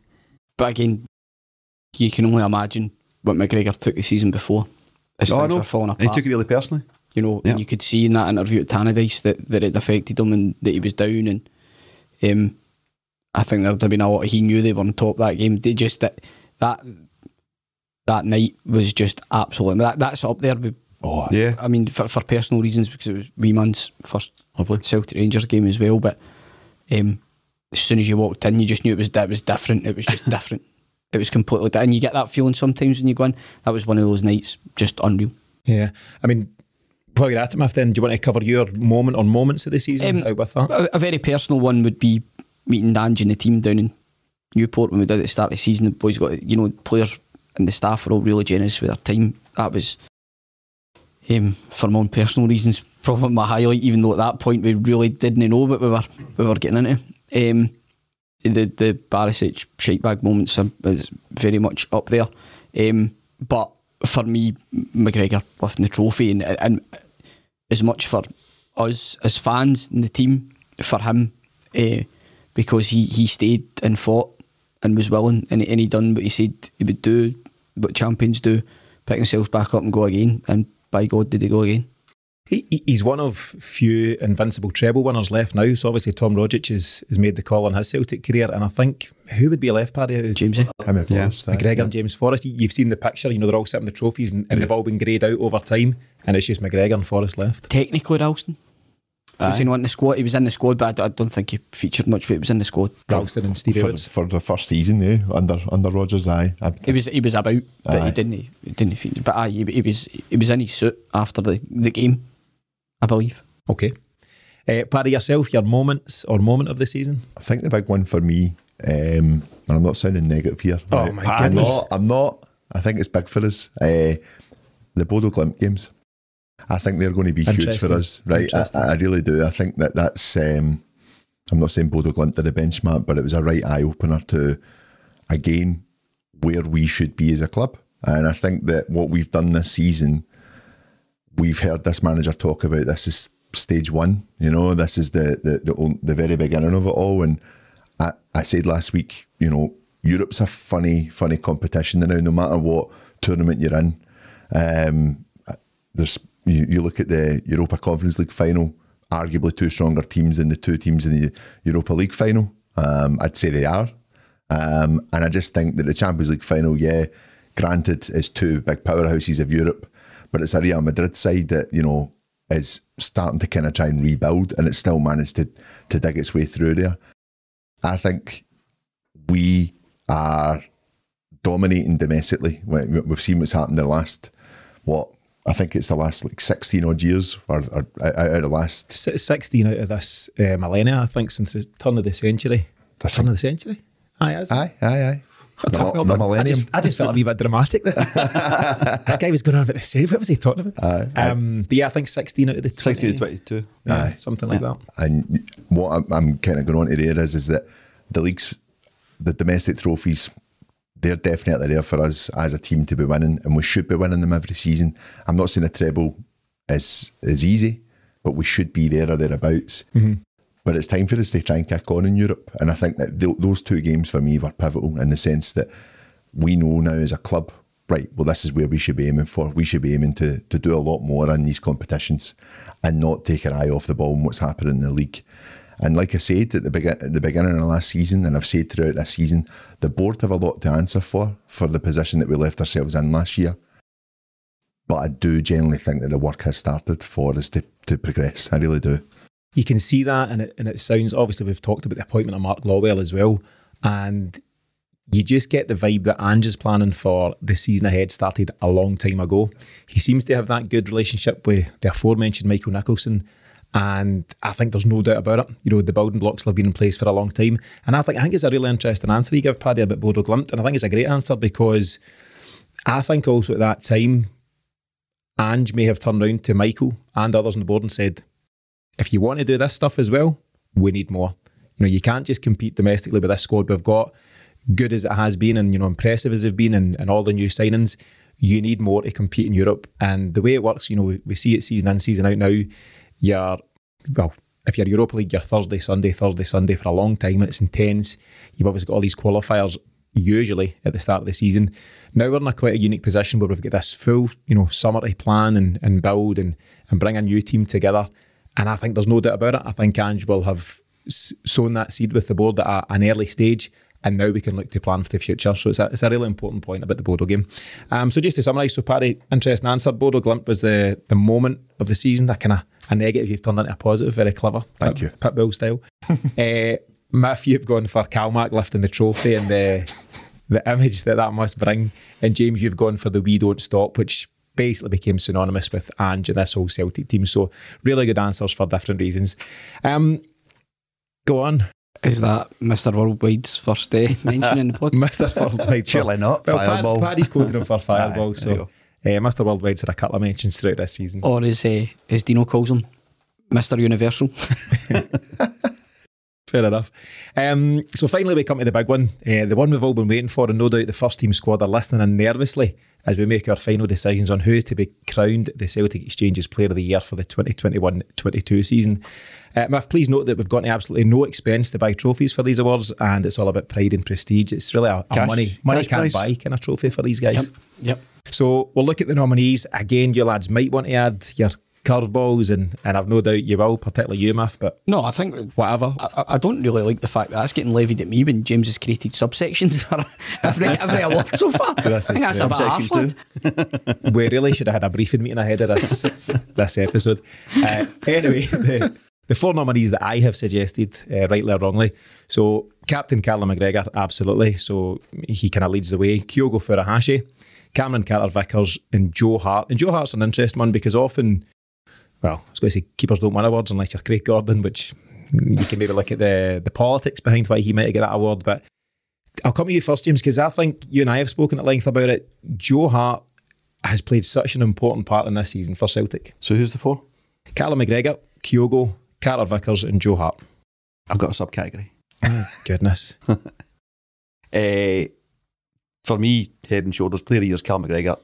But again, you can only imagine what McGregor took the season before. Things were falling And he took it really personally. you know, Yeah. and you could see in that interview at Tannadice that, that it affected him and that he was down. And um, I think there'd have been a lot. He knew they were on top that game. They just that that that night was just absolute. That that's up there. With, Oh, Yeah. I mean, for, for personal reasons because it was wee man's first Lovely. Celtic Rangers game as well. But um, as soon as you walked in, you just knew it was that was different. It was just different. It was completely. And you get that feeling sometimes when you go in. That was one of those nights, just unreal. Yeah. I mean, while you're at it, then, do you want to cover your moment or moments of the season Um, out with that? A, a very personal one would be meeting Ange and the team down in Newport when we did it at the start of the season. The boys got, you know, players and the staff were all really generous with their time. That was, um, for my own personal reasons, probably my highlight. Even though at that point we really didn't know what we were we were getting into. Um, the the Barisic shite bag moments is very much up there. Um, but for me, McGregor lifting the trophy and, and as much for us as fans and the team, for him, uh, because he, he stayed and fought and was willing and, and he done what he said he would do, what champions do, pick themselves back up and go again. And by God, did he go again? He, he- he's one of few invincible treble winners left now. So obviously Tom Rogic has, has made the call on his Celtic career, and I think who would be left, Paddy? Jamesy. him and Yeah. Forrest. McGregor and James Forrest. You- You've seen the picture. You know they're all sitting with the trophies, and, and they've all been greyed out over time, and it's just McGregor and Forrest left. Technically, Ralston. Was he not in the squad? He was in the squad, but I don't think he featured much. But he was in the squad. Ralston and Stevie for, Woods. for the first season, eh? Under under Rodgers, aye. I, He was he was about, but Aye. he didn't he didn't feature. But aye, he, he was he was in his suit after the, the game, I believe. Okay. Uh, Paddy, yourself, your moments or moment of the season? I think the big one for me, um, and I'm not sounding negative here. Oh, my I'm goodness. not. I'm not. I think it's big for us. Uh, the Bodo Glimt games. I think they're going to be huge for us, right? I, I really do. I think that that's. Um, I'm not saying Bodo Glimt did a benchmark, but it was a right eye opener to, again, where we should be as a club. And I think that what we've done this season, we've heard this manager talk about this is stage one. You know, this is the the the, the very beginning of it all. And I, I said last week, you know, Europe's a funny, funny competition now. No matter what tournament you're in, um, there's you, you look at the Europa Conference League final. Arguably, two stronger teams than the two teams in the Europa League final. Um, I'd say they are. Um, and I just think that the Champions League final, yeah, granted, is two big powerhouses of Europe, but it's a Real Madrid side that, you know, is starting to kind of try and rebuild and it's still managed to, to dig its way through there. I think we are dominating domestically. We- We've seen what's happened the last, what, I think it's the last like 16 odd years or, or out of the last 16 out of this uh, millennia, I think, since the turn of the century. The turn of the century? Aye. Aye, aye, aye. The, Well the done. I millennium. just, I just felt a wee bit dramatic there. this guy was going on about the same. What was he talking about? Aye. Um, but yeah, I think 16 out of the 20. 16 to 22. Yeah, Aye. something like that. And what I'm, I'm kind of going on to there is, is that the leagues, the domestic trophies, they're definitely there for us as a team to be winning, and we should be winning them every season. I'm not saying a treble is is easy, but we should be there or thereabouts. But it's time for us to try and kick on in Europe, and I think that th- those two games for me were pivotal in the sense that we know now as a club, right? Well, this is where we should be aiming for. We should be aiming to to do a lot more in these competitions, and not take our eye off the ball and what's happening in the league. And like I said at the, begin- the beginning of last season, and I've said throughout this season, the board have a lot to answer for for the position that we left ourselves in last year. But I do generally think that the work has started for us to, to progress. I really do. You can see that, and it, and it sounds obviously we've talked about the appointment of Mark Lawwell as well, and you just get the vibe that Ange is planning for the season ahead started a long time ago. He seems to have that good relationship with the aforementioned Michael Nicholson, and I think there's no doubt about it. You know, the building blocks have been in place for a long time, and I think I think it's a really interesting answer you give Paddy about Bodo Glimt, and I think it's a great answer because I think also at that time, Ange may have turned round to Michael and others on the board and said, if you want to do this stuff as well, we need more. You know, you can't just compete domestically with this squad we've got. Good as it has been and, you know, impressive as it's been and, and all the new signings, you need more to compete in Europe. And the way it works, you know, we, we see it season in, season out now. You're, well, if you're Europa League, you're Thursday, Sunday, Thursday, Sunday for a long time and it's intense. You've obviously got all these qualifiers usually at the start of the season. Now we're in a quite a unique position where we've got this full, you know, summer to plan and, and build and, and bring a new team together. And I think there's no doubt about it. I think Ange will have sown that seed with the board at an early stage. And now we can look to plan for the future. So it's a, it's a really important point about the Bodo game. Um, so just to summarise, so Paddy, interesting answer. Bodo Glimt was the, the moment of the season, that kind of a negative you've turned into a positive, very clever. Thank Pit, you. Pitbull style. uh, Miff, you've gone for Calmac lifting the trophy and the the image that that must bring. And James, you've gone for the We Don't Stop, which basically became synonymous with Ange and this whole Celtic team. So really good answers for different reasons. Um, go on. Is that Mr. Worldwide's first day mention in the pod? Mr. Worldwide. Surely not. Well, Fireball. Pad, Paddy's quoted him for Fireball. Aye, so you uh, Mr. Worldwide's had a couple of mentions throughout this season. Or as, uh, as Tino calls him, Mr. Universal. Fair enough. Um, so finally, we come to the big one, uh, the one we've all been waiting for, and no doubt the first team squad are listening in nervously as we make our final decisions on who is to be crowned the Celtic Exchanges Player of the Year for the 2021-22 season. Uh, Miff, please note that we've got absolutely no expense to buy trophies for these awards, and it's all about pride and prestige. It's really a, a Cash- money money cash can't prize. buy kind of trophy for these guys. Yep. So we'll look at the nominees again. You lads might want to add your curveballs, and and I've no doubt you will, particularly you, Miff. But No, I think whatever. I, I- don't really like the fact that that's getting levied at me when James has created subsections for every, every award so far. I think that's a bit Subsections arse, we really should have had a briefing meeting ahead of this this episode. Uh, anyway, the, the four nominees that I have suggested, uh, rightly or wrongly. So, Captain Callum McGregor, absolutely. So, he kind of leads the way. Kyogo Furuhashi, Cameron Carter Vickers, and Joe Hart. And Joe Hart's an interesting one because often, well, I was going to say keepers don't win awards unless you're Craig Gordon, which you can maybe look at the, the politics behind why he might get that award. But I'll come to you first, James, because I think you and I have spoken at length about it. Joe Hart has played such an important part in this season for Celtic. So who's the four? Callum McGregor, Kyogo, Carter Vickers, and Joe Hart. I've got a subcategory. Goodness. Uh, for me, head and shoulders, player of year's Cal McGregor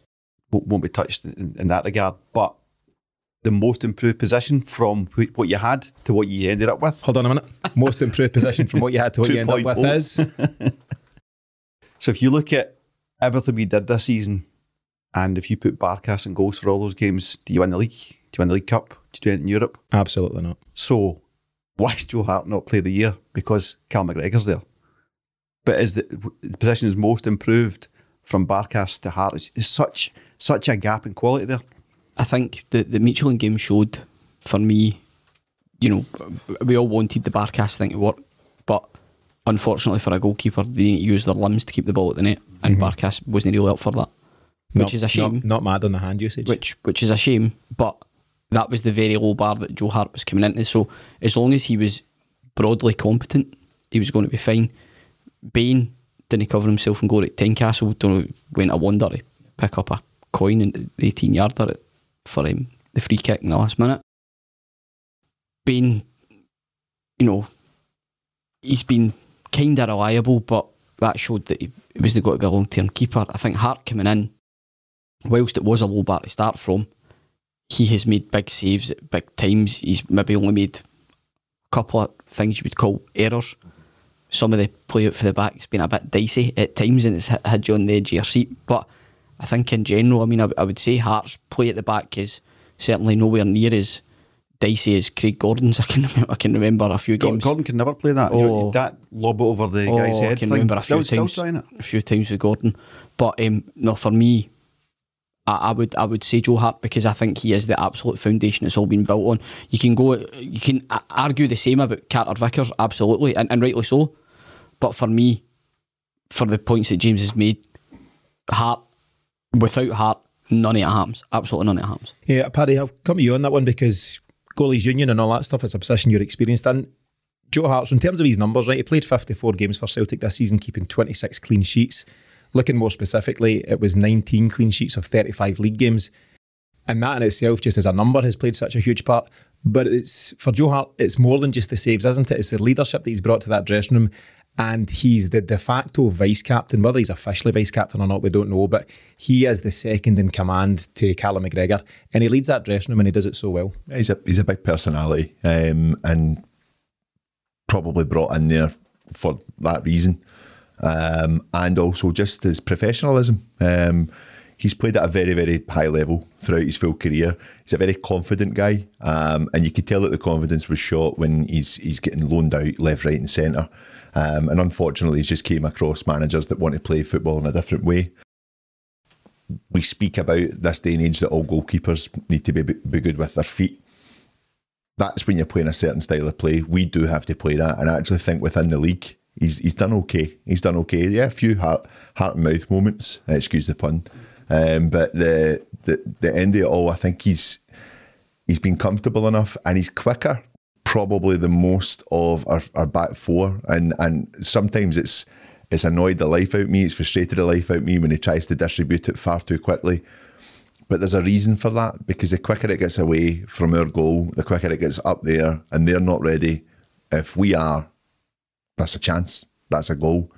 won't, won't be touched in, in that regard. But the most improved position from what you had to what you ended up with. Hold on a minute. Most improved position from what you had to what you ended up with is So if you look at everything we did this season, and if you put Barkas and goals for all those games, do you win the league? Do you win the League Cup? Do you do it in Europe? absolutely not. So why is Joe Hart not player of the year? Because Cal McGregor's there. But is the, the position is most improved from Barkas to Hart? It's such such a gap in quality there. I think the, the Midtjylland game showed for me, you know, we all wanted the Barkas thing to work, but unfortunately for a goalkeeper, they didn't use their limbs to keep the ball at the net, and mhm. Barkas wasn't really up for that, which Not- is a shame. Not, not mad on the hand usage. which which is a shame. But that was the very low bar that Joe Hart was coming into. So as long as he was broadly competent, he was going to be fine. Bain didn't cover himself and go at Tynecastle. Don't know, went a wonder to pick up a coin in the 18 yarder for him the free kick in the last minute. Bain, you know, he's been kind of reliable, but that showed that he wasn't going to be a long term keeper. I think Hart coming in, whilst it was a low bar to start from, he has made big saves at big times. He's maybe only made a couple of things you would call errors. Some of the play out for the back has been a bit dicey at times and it's had you on the edge of your seat. But I think in general, I mean, I, I would say Hart's play at the back is certainly nowhere near as dicey as Craig Gordon's. I can remember, I can remember a few Gordon, games. Gordon can never play that. Oh. That lob over the guy's Oh, head. I can thing. remember a few still, times. Still. A few times with Gordon, but um, no, for me, I, I would I would say Joe Hart because I think he is the absolute foundation it's all been built on. You can go, you can argue the same about Carter Vickers, absolutely, and, and rightly so. But for me, for the points that James has made, Hart without Hart, none of it happens. Absolutely none of it happens. Yeah, Paddy, I'll come to you on that one because goalies union and all that stuff, it's a position you're experienced in. Joe Hart, so in terms of his numbers, right, he played 54 games for Celtic this season, keeping 26 clean sheets. Looking more specifically, it was 19 clean sheets of 35 league games. And that in itself, just as a number, has played such a huge part. But it's for Joe Hart, it's more than just the saves, isn't it? It's the leadership that he's brought to that dressing room. And he's the de facto vice captain. Whether he's officially vice captain or not, we don't know, but he is the second in command to Callum McGregor, and he leads that dressing room and he does it so well. He's a he's a big personality, um, and probably brought in there for that reason, um, and also just his professionalism. Um, he's played at a very, very high level throughout his full career. He's a very confident guy, um, and you could tell that the confidence was shot when he's he's getting loaned out left, right, and centre. Um, and unfortunately, he's just came across managers that want to play football in a different way. We speak about this day and age that all goalkeepers need to be, be good with their feet. That's when you're playing a certain style of play. We do have to play that, and I actually think within the league, he's he's done okay. He's done okay. Yeah, a few heart heart and mouth moments. Uh, excuse the pun, um, but the, the the end of it all, I think he's he's been comfortable enough, and he's quicker probably the most of our, our back four, and and sometimes it's it's annoyed the life out of me. It's frustrated the life out of me when he tries to distribute it far too quickly. But there's a reason for that because the quicker it gets away from our goal, the quicker it gets up there, and they're not ready. If we are, that's a chance. That's a goal.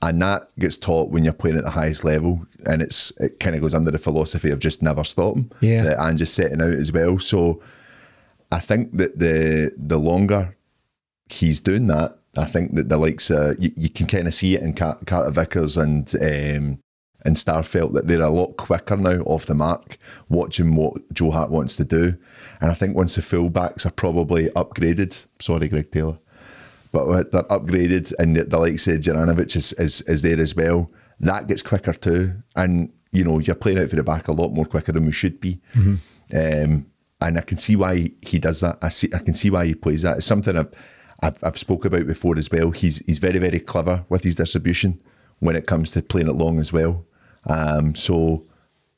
And that gets taught when you're playing at the highest level, and it's it kind of goes under the philosophy of just never stop them. Yeah. Uh, and just setting out as well. So I think that the the longer he's doing that, I think that the likes uh, you, you can kind of see it in Car- Carter Vickers and um, and Starfelt that they're a lot quicker now off the mark, watching what Joe Hart wants to do. And I think once the fullbacks are probably upgraded, sorry, Greg Taylor, but they're upgraded and the, the likes of Juranovic is, is is there as well. That gets quicker too, and you know you're playing out for the back a lot more quicker than we should be. Um, and I can see why he does that. I see, I can see why he plays that. It's something I've, I've, I've spoke about before as well. He's he's very very clever with his distribution when it comes to playing it long as well. Um, so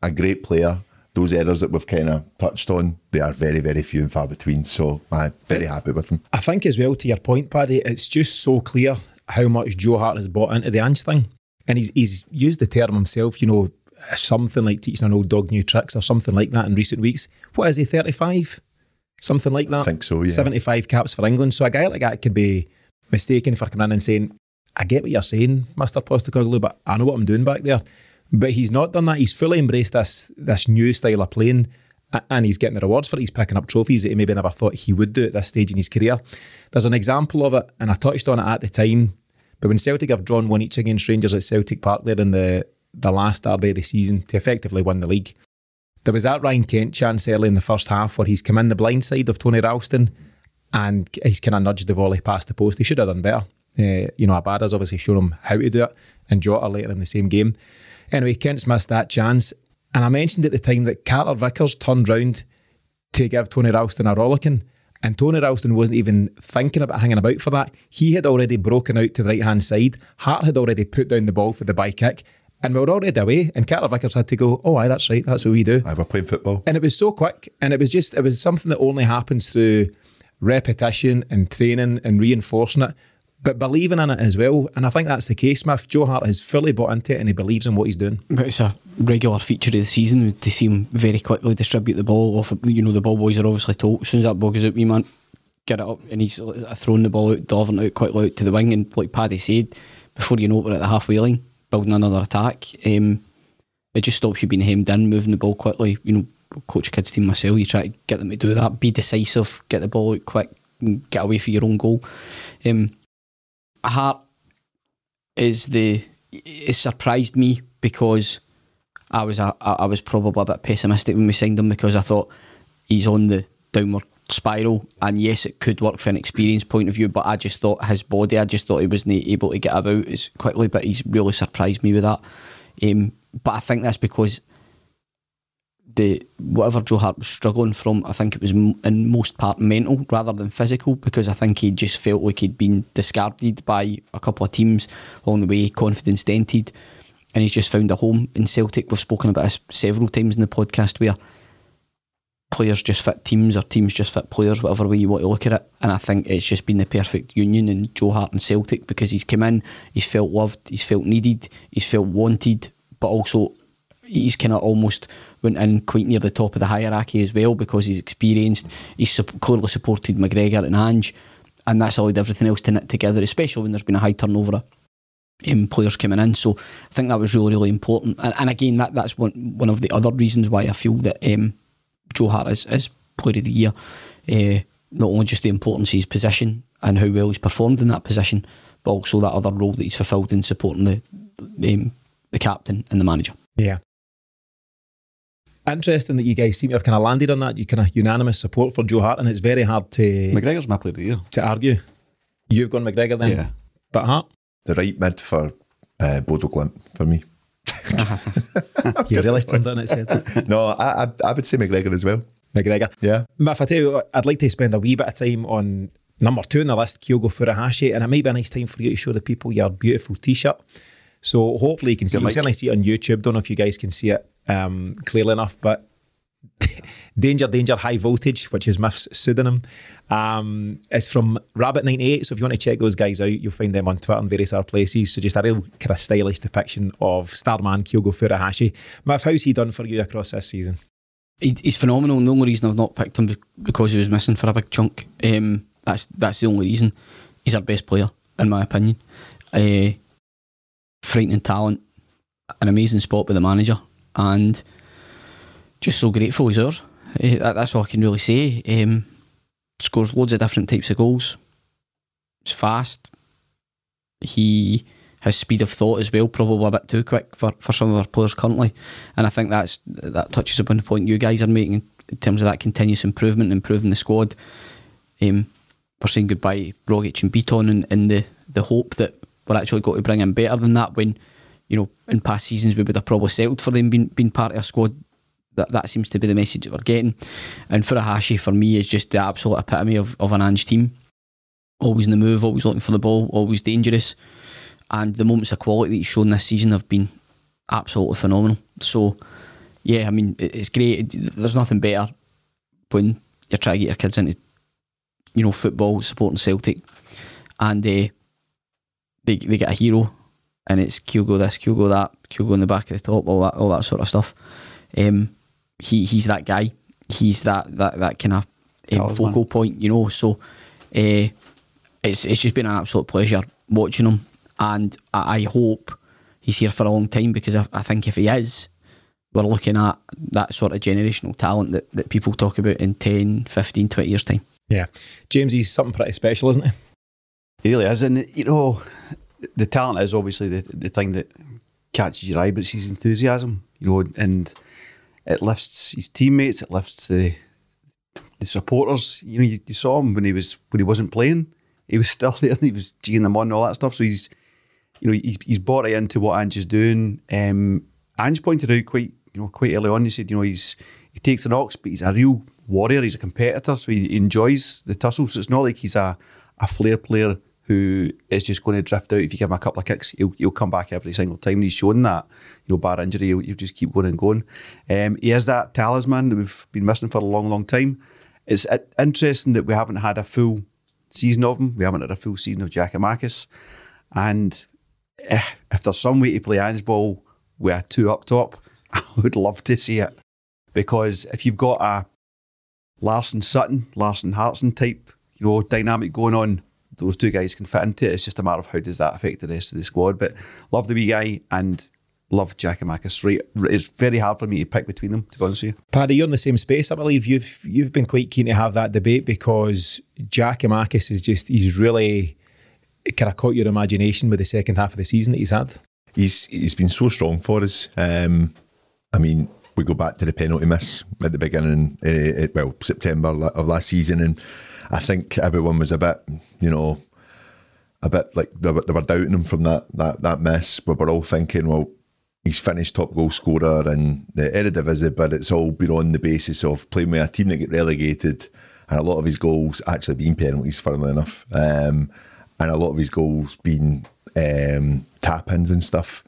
a great player. Those errors that we've kind of touched on, they are very very few and far between. So I'm very happy with him. I think as well to your point, Paddy, it's just so clear how much Joe Hart has bought into the Ange thing. And he's he's used the term himself, you know, something like teaching an old dog new tricks or something like that in recent weeks. What is he, 35? Something like that? I think so, yeah. 75 caps for England. So a guy like that could be mistaken for coming in and saying, I get what you're saying, Mr. Postecoglou, but I know what I'm doing back there. But he's not done that. He's fully embraced this this new style of playing and he's getting the rewards for it. He's picking up trophies that he maybe never thought he would do at this stage in his career. There's an example of it, and I touched on it at the time. But when Celtic have drawn one each against Rangers at Celtic Park there in the, the last derby of the season to effectively win the league, there was that Ryan Kent chance early in the first half where he's come in the blind side of Tony Ralston and he's kind of nudged the volley past the post. He should have done better. Uh, you know, Abada's obviously shown him how to do it and Jota later in the same game. Anyway, Kent's missed that chance. And I mentioned at the time that Carter Vickers turned round to give Tony Ralston a rollicking. And Tony Ralston wasn't even thinking about hanging about for that. He had already broken out to the right hand side. Hart had already put down the ball for the by kick. And we were already away. And Carter Vickers had to go, oh, aye, that's right. That's what we do. I were playing football. And it was so quick. And it was just, it was something that only happens through repetition and training and reinforcing it, but believing in it as well. And I think that's the case, Smith. Joe Hart has fully bought into it and he believes in what he's doing. But it's a regular feature of the season to see him very quickly distribute the ball off. You know, the ball boys are obviously told as soon as that ball goes out, we man, get it up, and he's uh, throwing the ball out, delivering it out quickly out to the wing. And like Paddy said, before you know it, we're at the halfway line, building another attack. Um, it just stops you being hemmed in, moving the ball quickly. You know, coach a kids team myself, you try to get them to do that, be decisive, get the ball out quick, get away for your own goal. Um, Hart is the it surprised me because I was I was probably a bit pessimistic when we signed him because I thought he's on the downward spiral and yes it could work from an experience point of view but I just thought his body I just thought he wasn't able to get about as quickly but he's really surprised me with that um, but I think that's because the whatever Joe Hart was struggling from, I think it was in most part mental rather than physical because I think he just felt like he'd been discarded by a couple of teams along the way, confidence dented, and he's just found a home in Celtic. We've spoken about this several times in the podcast where players just fit teams or teams just fit players, whatever way you want to look at it. And I think it's just been the perfect union in Joe Hart and Celtic because he's come in, he's felt loved, he's felt needed, he's felt wanted, but also he's kind of almost went in quite near the top of the hierarchy as well because he's experienced. He's sup- clearly supported McGregor and Ange. and that's allowed everything else to knit together, especially when there's been a high turnover of um, players coming in. So I think that was really, really important. And, and again, that that's one one of the other reasons why I feel that um, Joe Hart is, is Player of the Year. Uh, not only just the importance of his position and how well he's performed in that position, but also that other role that he's fulfilled in supporting the um, the captain and the manager. Yeah. Interesting that you guys seem to have kind of landed on that. You kind of unanimous support for Joe Hart, and it's very hard to McGregor's my player of the year. to argue. You've gone McGregor then, Yeah. but Hart. The right mid for uh, Bodo Glimt for me. You really turned on its head. No, I, I I would say McGregor as well. McGregor. Yeah. But if I tell you, what, I'd like to spend a wee bit of time on number two on the list, Kyogo Furuhashi, and it might be a nice time for you to show the people your beautiful t-shirt. So hopefully you can see. You can certainly see it on YouTube. Don't know if you guys can see it um, clearly enough, but Danger, Danger, High Voltage, which is Miff's pseudonym. Um, it's from Rabbit98. So if you want to check those guys out, you'll find them on Twitter and various other places. So just a real kind of stylish depiction of Starman Kyogo Furuhashi. Miff, how's he done for you across this season? He, he's phenomenal. The only reason I've not picked him because he was missing for a big chunk. Um, that's that's the only reason. He's our best player, in my opinion. Uh, frightening talent, an amazing spot by the manager, and just so grateful he's ours. That, that's all I can really say. Um, scores loads of different types of goals. He's fast. He has speed of thought as well, probably a bit too quick for, for some of our players currently. And I think that's that touches upon the point you guys are making in terms of that continuous improvement, improving the squad. Um, we're saying goodbye to Rogic and Beaton in, in the, the hope that we're actually got to bring in better than that when, you know, in past seasons we would have probably settled for them being, being part of a squad. That, that seems to be the message that we're getting. And Furuhashi for me is just the absolute epitome of, of an Ange team. Always in the move, always looking for the ball, always dangerous. And the moments of quality that he's shown this season have been absolutely phenomenal. So, yeah, I mean, it's great. There's nothing better when you're trying to get your kids into, you know, football, supporting Celtic, and uh, they they get a hero, and it's Kyogo this, Kyogo that, Kyogo in the back of the top, all that, all that sort of stuff. Um, he he's that guy. He's that that that kind of um, Talisman. focal point, you know. So, uh, it's it's just been an absolute pleasure watching him, and I, I hope he's here for a long time because I, I think if he is, we're looking at that sort of generational talent that, that people talk about in 10, 15, 20 years' time. Yeah. James, he's something pretty special, isn't he? He really is. And, you know, the talent is obviously the, the thing that catches your eye, but it's his enthusiasm, you know, and it lifts his teammates, it lifts the the supporters. You know, you, you saw him when he was when he wasn't playing. He was still there and he was geeing them on and all that stuff. So he's you know, he's, he's bought right into what Ange is doing. Um, Ange pointed out quite, you know, quite early on. He said, you know, he's he takes an ox, but he's a real warrior. He's a competitor, so he enjoys the tussle. So it's not like he's a a flair player who is just going to drift out if you give him a couple of kicks. He'll, he'll come back every single time. He's shown that, you know, bar injury, he'll, he'll just keep going and going. Um, he is that talisman that we've been missing for a long, long time. It's interesting that we haven't had a full season of him. We haven't had a full season of Giakoumakis. And eh, if there's some way to play Ange ball with a two up top, I would love to see it. Because if you've got a Larsson Sutton, Larsson Hartson type, you know, dynamic going on, those two guys can fit into it. It's just a matter of how does that affect the rest of the squad. But love the wee guy and love Giakoumakis. Right, it's very hard for me to pick between them, to be honest with you. Paddy, you're in the same space. I believe you've you've been quite keen to have that debate because Giakoumakis is just he's really kind of caught your imagination with the second half of the season that he's had. he's he's been so strong for us. Um, I mean, we go back to the penalty miss at the beginning, uh, well, September of last season, and I think everyone was a bit, you know, a bit like they were, they were doubting him from that that that miss. But we're all thinking, well, he's finished top goal scorer in the Eredivisie, but it's all been on the basis of playing with a team that get relegated, and a lot of his goals actually being penalties, funnily enough, um, and a lot of his goals being um, tap ins and stuff.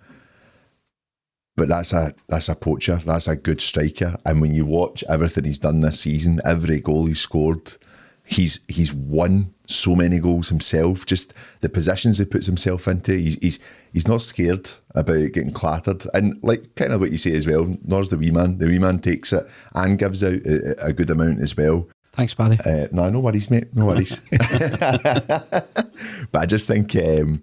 But that's a that's a poacher. That's a good striker. And when you watch everything he's done this season, every goal he's scored, he's he's won so many goals himself. Just the positions he puts himself into, he's he's he's not scared about getting clattered. And like kind of what you say as well, nor's the wee man. The wee man takes it and gives out a, a good amount as well. Thanks, Paddy. Uh, no, no worries, mate. No worries. but I just think, um,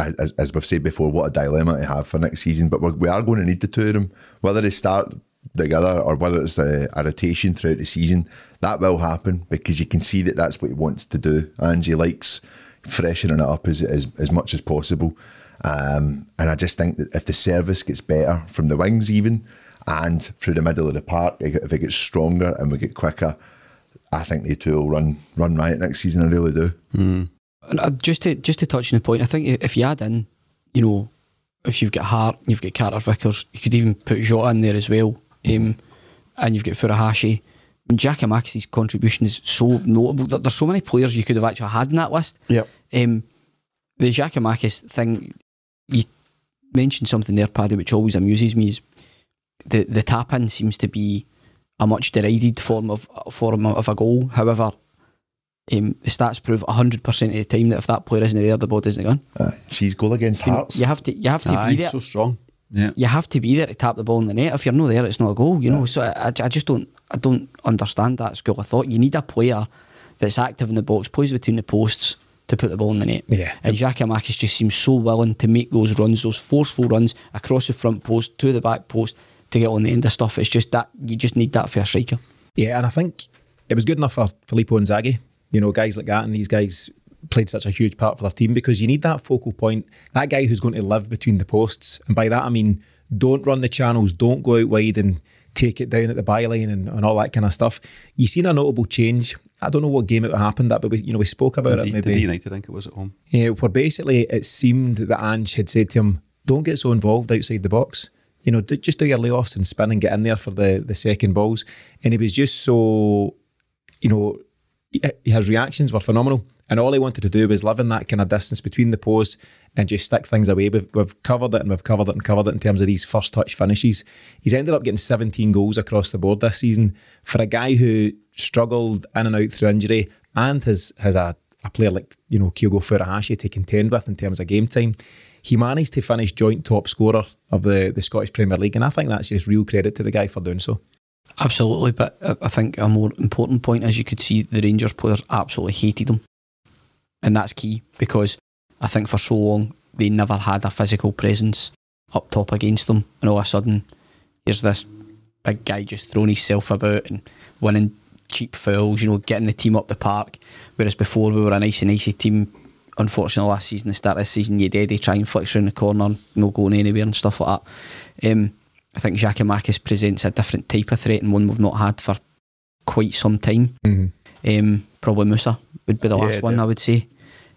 as, as we've said before, what a dilemma to have for next season. But we're, we are going to need the two of them, whether they start together or whether it's a, a rotation throughout the season. That will happen because you can see that that's what he wants to do. Angie likes freshening it up as, as, as much as possible. Um, and I just think that if the service gets better from the wings, even and through the middle of the park, if it gets stronger and we get quicker, I think the two will run run right next season. I really do. And uh, just to just to touch on the point, I think if you add in, you know, if you've got Hart, you've got Carter Vickers, you could even put Jota in there as well, um, and you've got Furuhashi. And Giakoumakis' contribution is so notable. There- There's so many players you could have actually had in that list. Yep. Um, the Giakoumakis thing, you mentioned something there, Paddy, which always amuses me. Is the the tap in seems to be a much derided form of form of a goal. However, um, the stats prove hundred percent of the time that if that player isn't there, the ball isn't gone. Aye. She's goal against Hearts. you have to you have to Aye, be there. so strong. Yeah. you have to be there to tap the ball in the net. If you're not there, it's not a goal. You know. So I, I just don't I don't understand that school of thought. You need a player that's active in the box, plays between the posts to put the ball in the net. Yeah. And Giakoumakis just seems so willing to make those runs, those forceful runs across the front post to the back post to get on the end of stuff. It's just that you just need that for a striker. Yeah, and I think it was good enough for Filippo and Inzaghi. You know, guys like that, and these guys played such a huge part for their team because you need that focal point, that guy who's going to live between the posts. And by that I mean, don't run the channels, don't go out wide and take it down at the byline and, and all that kind of stuff. You've seen a notable change. I don't know what game it happened at, but we, you know, we spoke about it maybe. United, I think it was at home. Yeah, where basically it seemed that Ange had said to him, "Don't get so involved outside the box. You know, just do your layoffs and spin and get in there for the the second balls." And he was just so, you know, his reactions were phenomenal. And all he wanted to do was live in that kind of distance between the posts and just stick things away. We've, we've covered it and we've covered it and covered it in terms of these first touch finishes. He's ended up getting 17 goals across the board this season for a guy who struggled in and out through injury and has has a, a player like you know Kyogo Furuhashi to contend with in terms of game time. He managed to finish joint top scorer of the, the Scottish Premier League, and I think that's just real credit to the guy for doing so. Absolutely, but I- think a more important point is you could see the Rangers players absolutely hated him, and that's key because I think for so long they never had a physical presence up top against them, and all of a sudden here's this big guy just throwing himself about and winning cheap fouls, you know, getting the team up the park. Whereas before we were a nice and nicey team. Unfortunately, last season, the start of the season, you'd Eddie try and flicks around the corner, no going anywhere and stuff like that. Um, I think Giakoumakis presents a different type of threat and one we've not had for quite some time. Um, probably Moussa would be the Yeah, last one, I would say.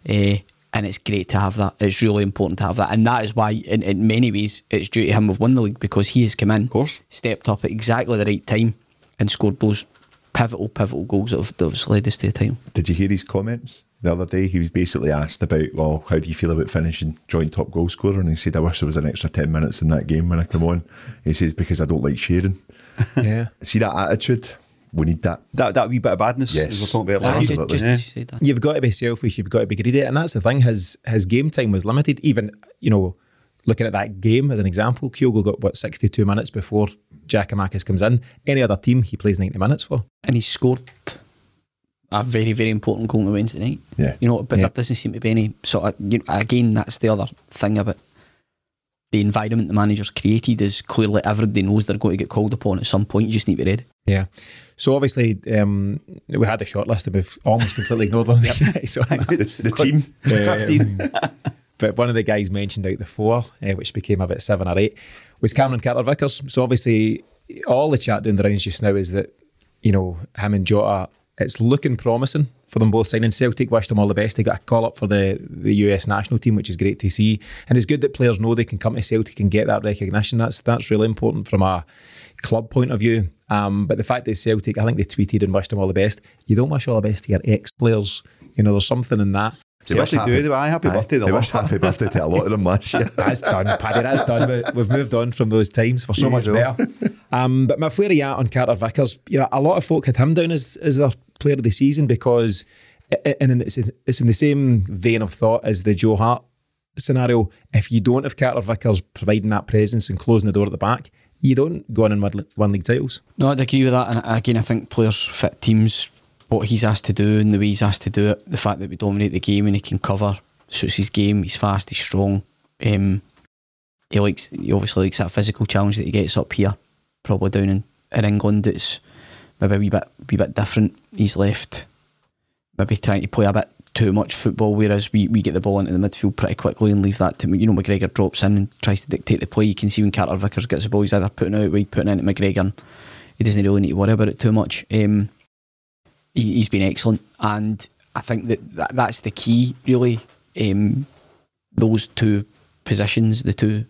Uh, and it's great to have that. It's really important to have that. And that is why, in, in many ways, it's due to him we've won the league because he has come in, Of course. stepped up at exactly the right time and scored those pivotal, pivotal goals that have, that have led us to the title. Did you hear his comments the other day? He was basically asked about, well, how do you feel about finishing joint top goal scorer? And he said, I wish there was an extra 10 minutes in that game when I come on. He says, because I don't like sharing. Yeah. See that attitude? We need that. That that wee bit of badness Yes. as we were talking about Aye, last just, absolutely. just Yeah. as you said that. You've got to be selfish. You've got to be greedy, and that's the thing. His his game time was limited. Even you know, looking at that game as an example, Kyogo got what sixty two minutes before Giakoumakis comes in. Any other team, he plays ninety minutes for. And he scored a very, very important goal on Wednesday night. Yeah. You know, but Yeah. there doesn't seem to be any sort of, you know, again, that's the other thing about the environment the manager's created is clearly everybody knows they're going to get called upon at some point. You just need to be ready. Yeah. So obviously, um, we had the short list, and we've almost completely ignored one of the guys. on that. The, the team. Fifteen. but one of the guys mentioned out the four, uh, which became about seven or eight, was Cameron Carter Vickers. So obviously, all the chat doing the rounds just now is that you know him and Jota. It's looking promising for them both signing. Celtic wished them all the best. They got a call up for the, the US national team, which is great to see. And it's good that players know they can come to Celtic and get that recognition. That's that's really important from a club point of view. Um, but the fact that Celtic, I think they tweeted and wished them all the best. You don't wish all the best to your ex players. You know, there's something in that. They wish Certainly do. They were, aye, happy birthday. They They wish happy birthday to a lot of them last year. That's done, Paddy. That's done. We- We've moved on from those times for so much better. Um, but my where are you at on Carter Vickers? You know, a lot of folk had him down as, as their player of the season because, and it's, it's in the same vein of thought as the Joe Hart scenario. If you don't have Carter Vickers providing that presence and closing the door at the back, you don't go on and win, win league titles. No, I'd agree with that. And again, I think players fit teams. What he's asked to do and the way he's asked to do it, the fact that we dominate the game and he can cover suits his game. He's fast, he's strong. Um, he likes, he obviously likes that physical challenge that he gets up here. Probably down in, in England, it's maybe a wee bit, wee bit different. He's left maybe trying to play a bit too much football, whereas we, we get the ball into the midfield pretty quickly and leave that to you know McGregor drops in and tries to dictate the play. You can see when Carter Vickers gets the ball, he's either putting out wide, putting into McGregor. And he doesn't really need to worry about it too much. Um, he, has been excellent, and I think that, that that's the key really. Um, those two positions, the two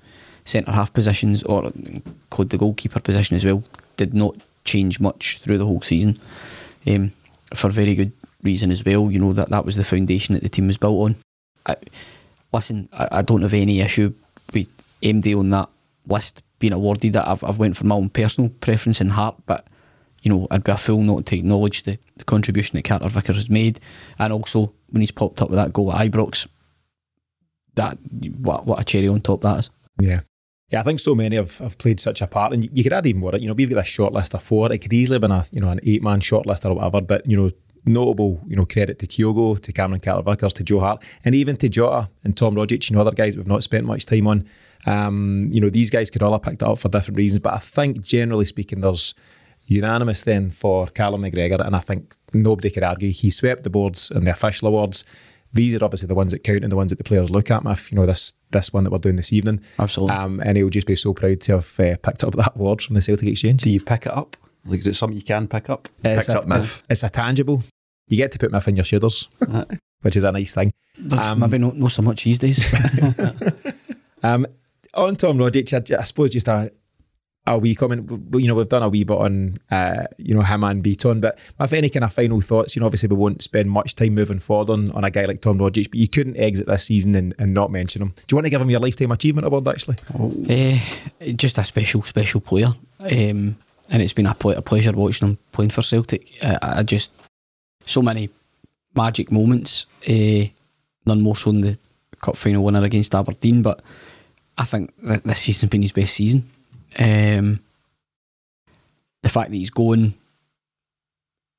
centre half positions, or include the goalkeeper position as well, did not change much through the whole season. Um, for very good reason as well. You know that that was the foundation that the team was built on. I, listen, I, I don't have any issue with MD on that list being awarded. That I've I've went for my own personal preference and heart, but you know I'd be a fool not to acknowledge the, the contribution that Carter Vickers has made, and also when he's popped up with that goal at Ibrox, that what what a cherry on top that is. Yeah. Yeah, I think so many have, have played such a part, and you, you could add even more. You know, we've got a short list of four. It could easily have been a you know an eight man short list or whatever. But you know, notable, you know, credit to Kyogo, to Cameron Carter-Vickers, to Joe Hart, and even to Jota and Tom Rogic, you know, other guys we've not spent much time on. Um, you know, these guys could all have picked it up for different reasons, but I think generally speaking, there's unanimous then for Callum McGregor, and I think nobody could argue he swept the boards and the official awards. These are obviously the ones that count and the ones that the players look at. If you know this this one that we're doing this evening, absolutely, um, and he'll just be so proud to have uh, picked up that award from the Celtic Exchange. Do you pick it up? Like, is it something you can pick up? Picks up Miff. It's a tangible you get to put Miff in your shoulders, which is a nice thing. Um, Maybe not, not so much these days. um, on Tom Rogic, I, I, suppose just a, a wee comment. You know, we've done a wee bit on, uh, you know, him and Beaton, but if any kind of final thoughts, you know, obviously we won't spend much time moving forward on, on a guy like Tom Rogic, but you couldn't exit this season and, and not mention him. Do you want to give him your lifetime achievement award, actually? Oh. Uh, just a special, special player. Um, and it's been a, a pleasure watching him playing for Celtic. I just so many magic moments. Uh, none more so than the cup final winner against Aberdeen, but I think that this season's been his best season. Um, the fact that he's going,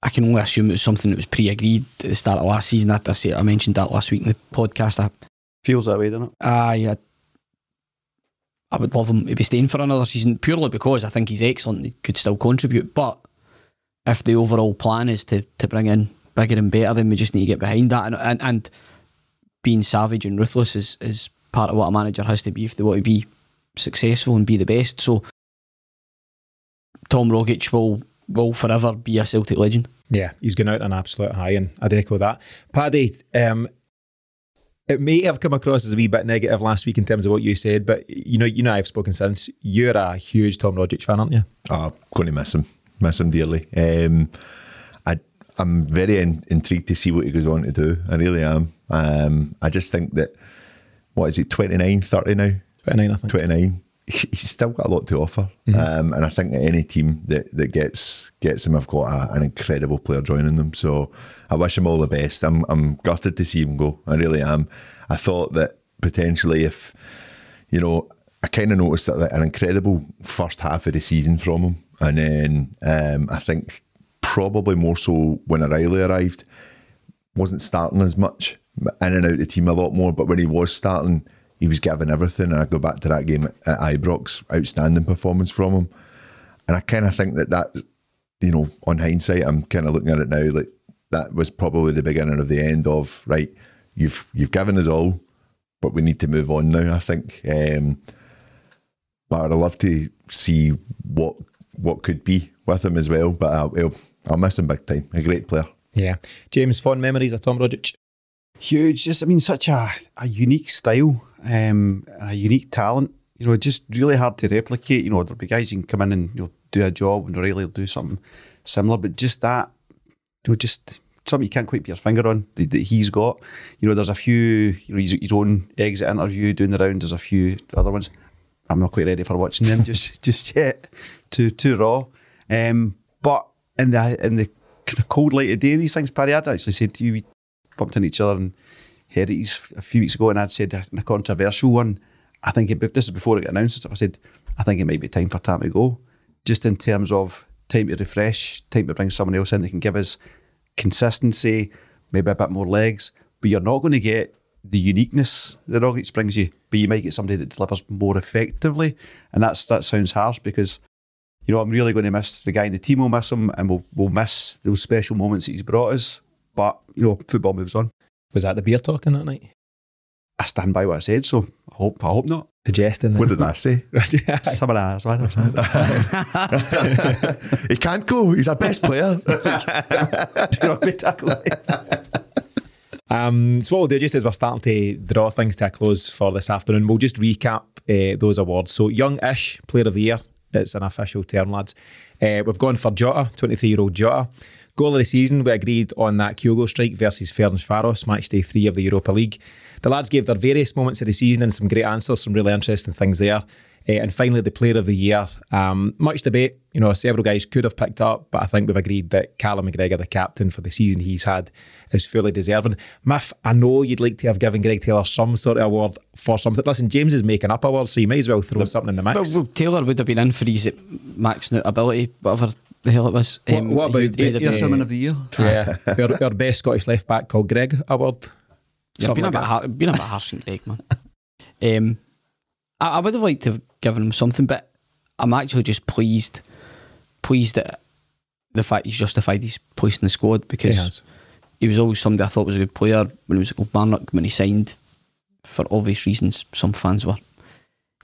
I can only assume it was something that was pre-agreed at the start of last season. I, I, say, I mentioned that last week in the podcast. I, Feels that way, doesn't it? Ah, uh, yeah. I would love him to be staying for another season purely because I think he's excellent. He could still contribute, but if the overall plan is to to bring in bigger and better, then we just need to get behind that. And and, and being savage and ruthless is, is part of what a manager has to be if they want to be successful and be the best. So Tom Rogic will will forever be a Celtic legend. Yeah, he's going out an absolute high, and I'd echo that. Paddy, um, it may have come across as a wee bit negative last week in terms of what you said, but you know, you know, I've spoken since. You're a huge Tom Rogic fan, aren't you? Oh, going to miss him miss him dearly. Um, I I'm very in, intrigued to see what he goes on to do. I really am. Um, I just think that what is it, 29, 30 now? 29, I think. 29. He's still got a lot to offer, mm-hmm. um, and I think that any team that, that gets gets him, have got a, an incredible player joining them. So I wish him all the best. I'm I'm gutted to see him go. I really am. I thought that potentially if you know I kind of noticed that an incredible first half of the season from him, and then um, I think probably more so when O'Riley arrived, wasn't starting as much, in and out of the team a lot more. But when he was starting, he was giving everything. And I go back to that game at Ibrox, outstanding performance from him. And I kind of think that that, you know, on hindsight, I'm kind of looking at it now like that was probably the beginning of the end of right. You've you've given us all, but we need to move on now. I think. Um, but I'd love to see what what could be with him as well. But I'll, I'll, I'll miss him big time. A great player. Yeah, James, fond memories of Tom Rogic. Huge. Just I mean, such a, a unique style, um, a unique talent. You know, just really hard to replicate. You know, there'll be guys who can come in and you know do a job and really do something similar, but just that, you know, just something you can't quite put your finger on that, that, he's got. You know, there's a few. You know, his, his own exit interview doing the rounds. There's a few other ones. I'm not quite ready for watching them just just yet. Too too raw. Um, but in the in the kind of cold light of day, these things, Paddy, I'd actually said to you, we bumped into each other and a few weeks ago, and I'd said in a controversial one. I think it, this is before it got announced. So I said I think it might be time for Tam to go. Just in terms of time to refresh, time to bring someone else in that can give us consistency, maybe a bit more legs. But you're not going to get the uniqueness that Rogic brings you, but you might get somebody that delivers more effectively. And that's that sounds harsh because you know I'm really going to miss the guy in the team. Will miss him, and we'll we'll miss those special moments that he's brought us. But you know, football moves on. Was that the beer talking that night? I stand by what I said, so I hope I hope not. Suggesting What did that say? Some of that, so I don't he can't go. He's our best player. Um, so what we'll do, just as we're starting to draw things to a close for this afternoon, we'll just recap uh, those awards. So young-ish Player of the Year, it's an official term, lads. Uh, we've gone for Jota, 23-year-old Jota. Goal of the season, we agreed on that Kyogo strike versus Ferencvaros, match day three of the Europa League. The lads gave their various moments of the season and some great answers, some really interesting things there. Uh, and finally, the Player of the Year. Um, much debate. You know, several guys could have picked up, but I think we've agreed that Callum McGregor, the captain for the season he's had, is fully deserving. Miff, I know you'd like to have given Greg Taylor some sort of award for something. Listen, James is making up awards, so you might as well throw something in the But mix. well, Taylor would have been in for his out ability, whatever the hell it was. What- Um, what about he'd- he'd Your been- sermon of the year. yeah, our, our best Scottish left back called Greg Award. Yeah, Something been, a like bit har- been a bit harsh on Greg, man. Um, I, I would have liked to have given him something, but I'm actually just pleased, pleased at the fact he's justified his place in the squad because has. he was always somebody I thought was a good player when he was at Kilmarnock when he signed. For obvious reasons, some fans were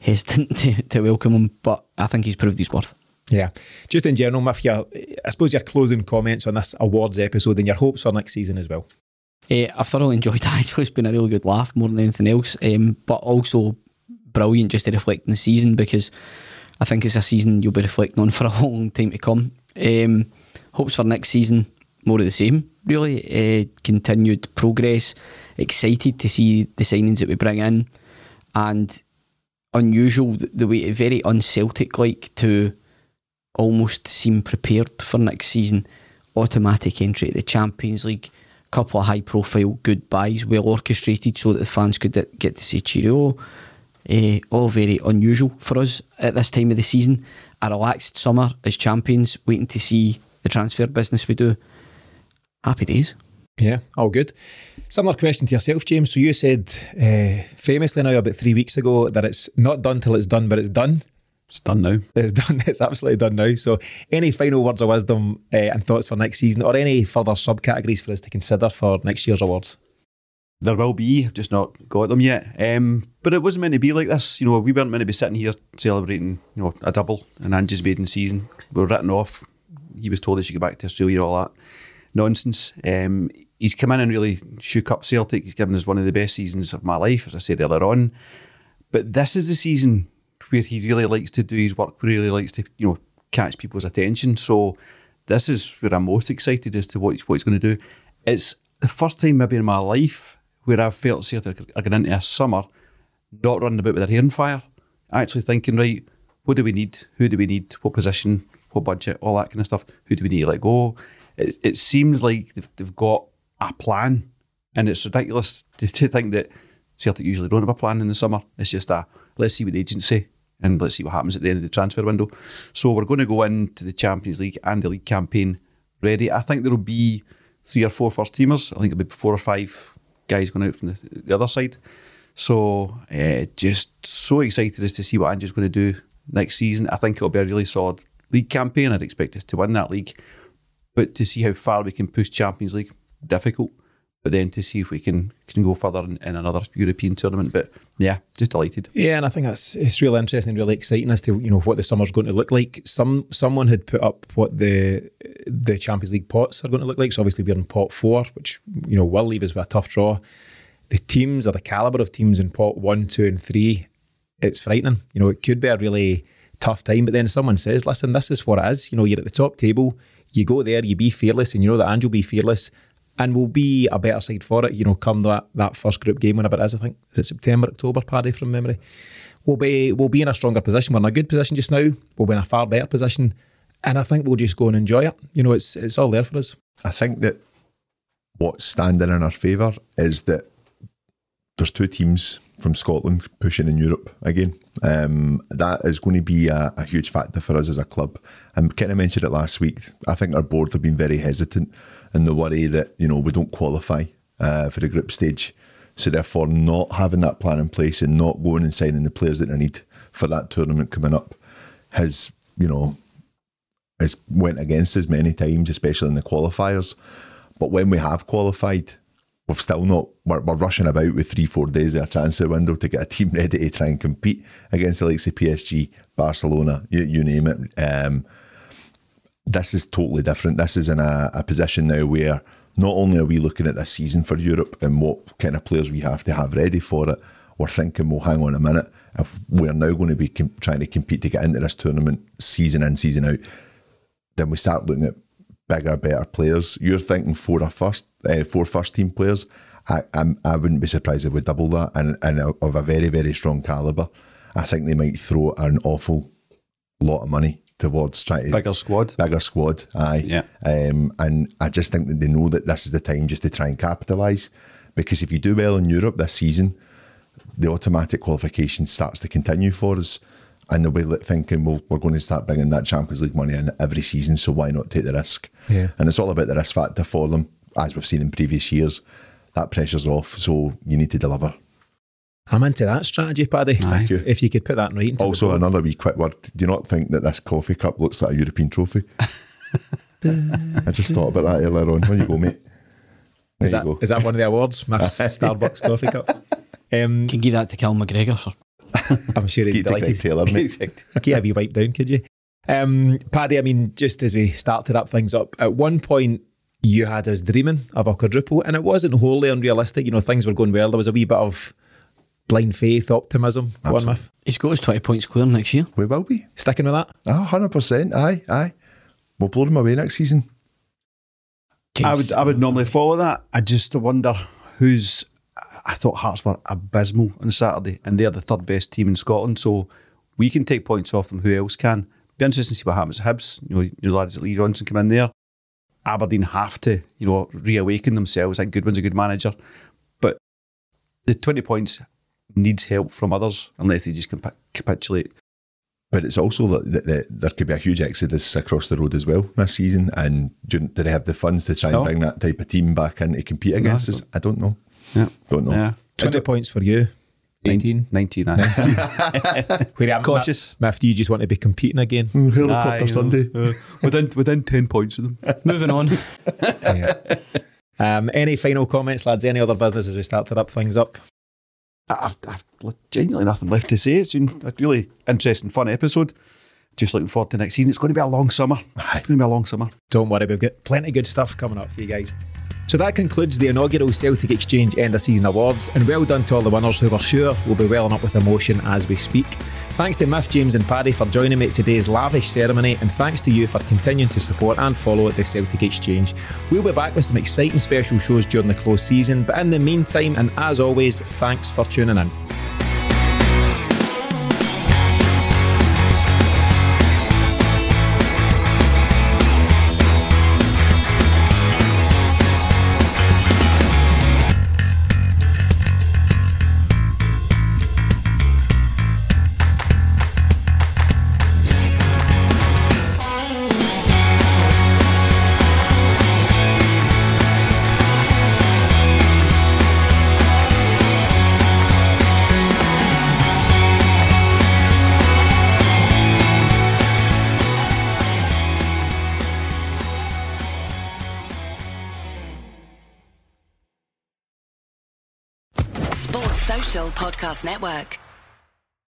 hesitant to, to welcome him, but I think he's proved his worth. Yeah. Just in general, Miff, your, I suppose your closing comments on this awards episode and your hopes for next season as well. Uh, I've thoroughly enjoyed it. It's been a really good laugh more than anything else. Um, but also brilliant just to reflect on the season because I think it's a season you'll be reflecting on for a long time to come. Um, hopes for next season more of the same. Really, uh, continued progress. Excited to see the signings that we bring in, and unusual the way very unceltic like to almost seem prepared for next season. Automatic entry to the Champions League, couple of high profile goodbyes, well orchestrated so that the fans could get to say cheerio. Eh, all very unusual for us at this time of the season. A relaxed summer as champions, waiting to see the transfer business we do. Happy days. Yeah, all good. Similar question to yourself, James. So you said uh, famously now about three weeks ago that it's not done till it's done, but it's done. It's done now. It's done. It's absolutely done now. So, any final words of wisdom uh, and thoughts for next season, or any further subcategories for us to consider for next year's awards? There will be, I've just not got them yet. Um, but it wasn't meant to be like this. You know, we weren't meant to be sitting here celebrating, you know, a double and Ange's maiden season. We were written off. He was told he should go back to Australia and all that nonsense. Um, he's come in and really shook up Celtic. He's given us one of the best seasons of my life, as I said earlier on. But this is the season where he really likes to do his work, really likes to, you know, catch people's attention. So this is where I'm most excited as to what, what he's going to do. It's the first time maybe in my life where I've felt Celtic are going into a summer not running about with a hair on fire, actually thinking, right, what do we need? Who do we need? What position? What budget? All that kind of stuff. Who do we need to let go? It, it seems like they've, they've got a plan, and it's ridiculous to, to think that Celtic usually don't have a plan in the summer. It's just a let's see what the agents say and let's see what happens at the end of the transfer window. So we're going to go into the Champions League and the league campaign ready. I think there'll be three or four first teamers. I think there'll be four or five guys going out from the, the other side. So uh, just so excited as to see what Andrew's going to do next season. I think it'll be a really solid league campaign. I'd expect us to win that league, but to see how far we can push Champions League, difficult. But then to see if we can can go further in, in another European tournament. But yeah, just delighted. Yeah, and I think that's it's really interesting and really exciting as to you know what the summer's going to look like. Some someone had put up what the the Champions League pots are going to look like. So obviously we're in pot four, which you know will leave us with a tough draw. The teams or the caliber of teams in pot one, two, and three, it's frightening. You know, it could be a really tough time. But then someone says, "Listen, this is what it is." You know, you're at the top table. You go there, you be fearless, and you know that Ange will be fearless and we'll be a better side for it, you know, come that, that first group game, whenever it is, I think. Is it September, October, Paddy, from memory? We'll be we'll be in a stronger position. We're in a good position just now. We'll be in a far better position. And I think we'll just go and enjoy it. You know, it's it's all there for us. I think that what's standing in our favour is that there's two teams from Scotland pushing in Europe again. Um, that is going to be a, a, huge factor for us as a club. And kind of mentioned it last week. I think our board have been very hesitant in the worry that you know we don't qualify uh, for the group stage. So therefore, not having that plan in place and not going and signing the players that they need for that tournament coming up has you know has went against us many times, especially in the qualifiers. But when we have qualified, we've still not we're, we're, rushing about with three four days of a transfer window to get a team ready to try and compete against the likes of PSG, Barcelona, you, you name it. Um, this is totally different. This is in a, a, position now where not only are we looking at this season for Europe and what kind of players we have to have ready for it, we're thinking, well, hang on a minute, if we're now going to be trying to compete to get into this tournament season in, season out, then we start looking at bigger, better players. You're thinking four or first, uh, four first team players. I, I'm, I wouldn't be surprised if we double that, and, and of a very, very strong calibre. I think they might throw an awful lot of money towards trying to bigger squad, bigger squad. Aye, yeah. Um, and I just think that they know that this is the time just to try and capitalise, because if you do well in Europe this season, the automatic qualification starts to continue for us and they'll be thinking, well, we're going to start bringing that Champions League money in every season, so why not take the risk? Yeah. And it's all about the risk factor for them, as we've seen in previous years. That pressure's off, so you need to deliver. I'm into that strategy, Paddy. Thank you. If you could put that in writing. Also, another wee quick word. Do you not think that this coffee cup looks like a European trophy? I just thought about that earlier on. There you go, mate. There is, that, go. is that one of the awards? My Starbucks coffee cup. Um, Can give that to Cal McGregor for I'm sure he'd Get to Greg delighted. Taylor, mate. Get a wee wipe down, could you? Um, Paddy, I mean, just as we start to wrap things up, at one point you had us dreaming of a quadruple, and it wasn't wholly unrealistic. You know, things were going well. There was a wee bit of blind faith, optimism. Go on, He's got his 20 points clear next year. We will be. Sticking with that? Ah, 100%. Aye, aye. We'll blow them away next season. James, I would I would normally follow that. I just wonder who's. I thought Hearts were abysmal on Saturday, and they're the third best team in Scotland. So we can take points off them. Who else can? Be interesting to see what happens. Hibs, you know, your lads at Lee Johnson come in there. Aberdeen have to, you know, reawaken themselves. I think Goodwin's a good manager, but the twenty points needs help from others unless they just compa- capitulate. But it's also that, that, there could be a huge exodus across the road as well this season. And do, do they have the funds to try and No. bring that type of team back in to compete against I us? I don't know. Yeah, Don't know. yeah. 20 points for you. 18. 19. aye. Where I'm Cautious. Miff, do you just want to be competing again? Helicopter Aye, Sunday. uh, within within ten points of them. Moving on. yeah. Um, any final comments, lads? Any other business as we start to wrap things up? I've, I've genuinely nothing left to say. It's been a really interesting, fun episode. Just looking forward to next season. It's going to be a long summer. It's going to be a long summer. Don't worry, we've got plenty of good stuff coming up for you guys. So that concludes the inaugural Celtic Exchange End of Season Awards, and well done to all the winners who were sure will be welling up with emotion as we speak. Thanks to Miff, James, and Paddy for joining me at today's lavish ceremony, and thanks to you for continuing to support and follow the Celtic Exchange. We'll be back with some exciting special shows during the close season, but in the meantime, and as always, thanks for tuning in.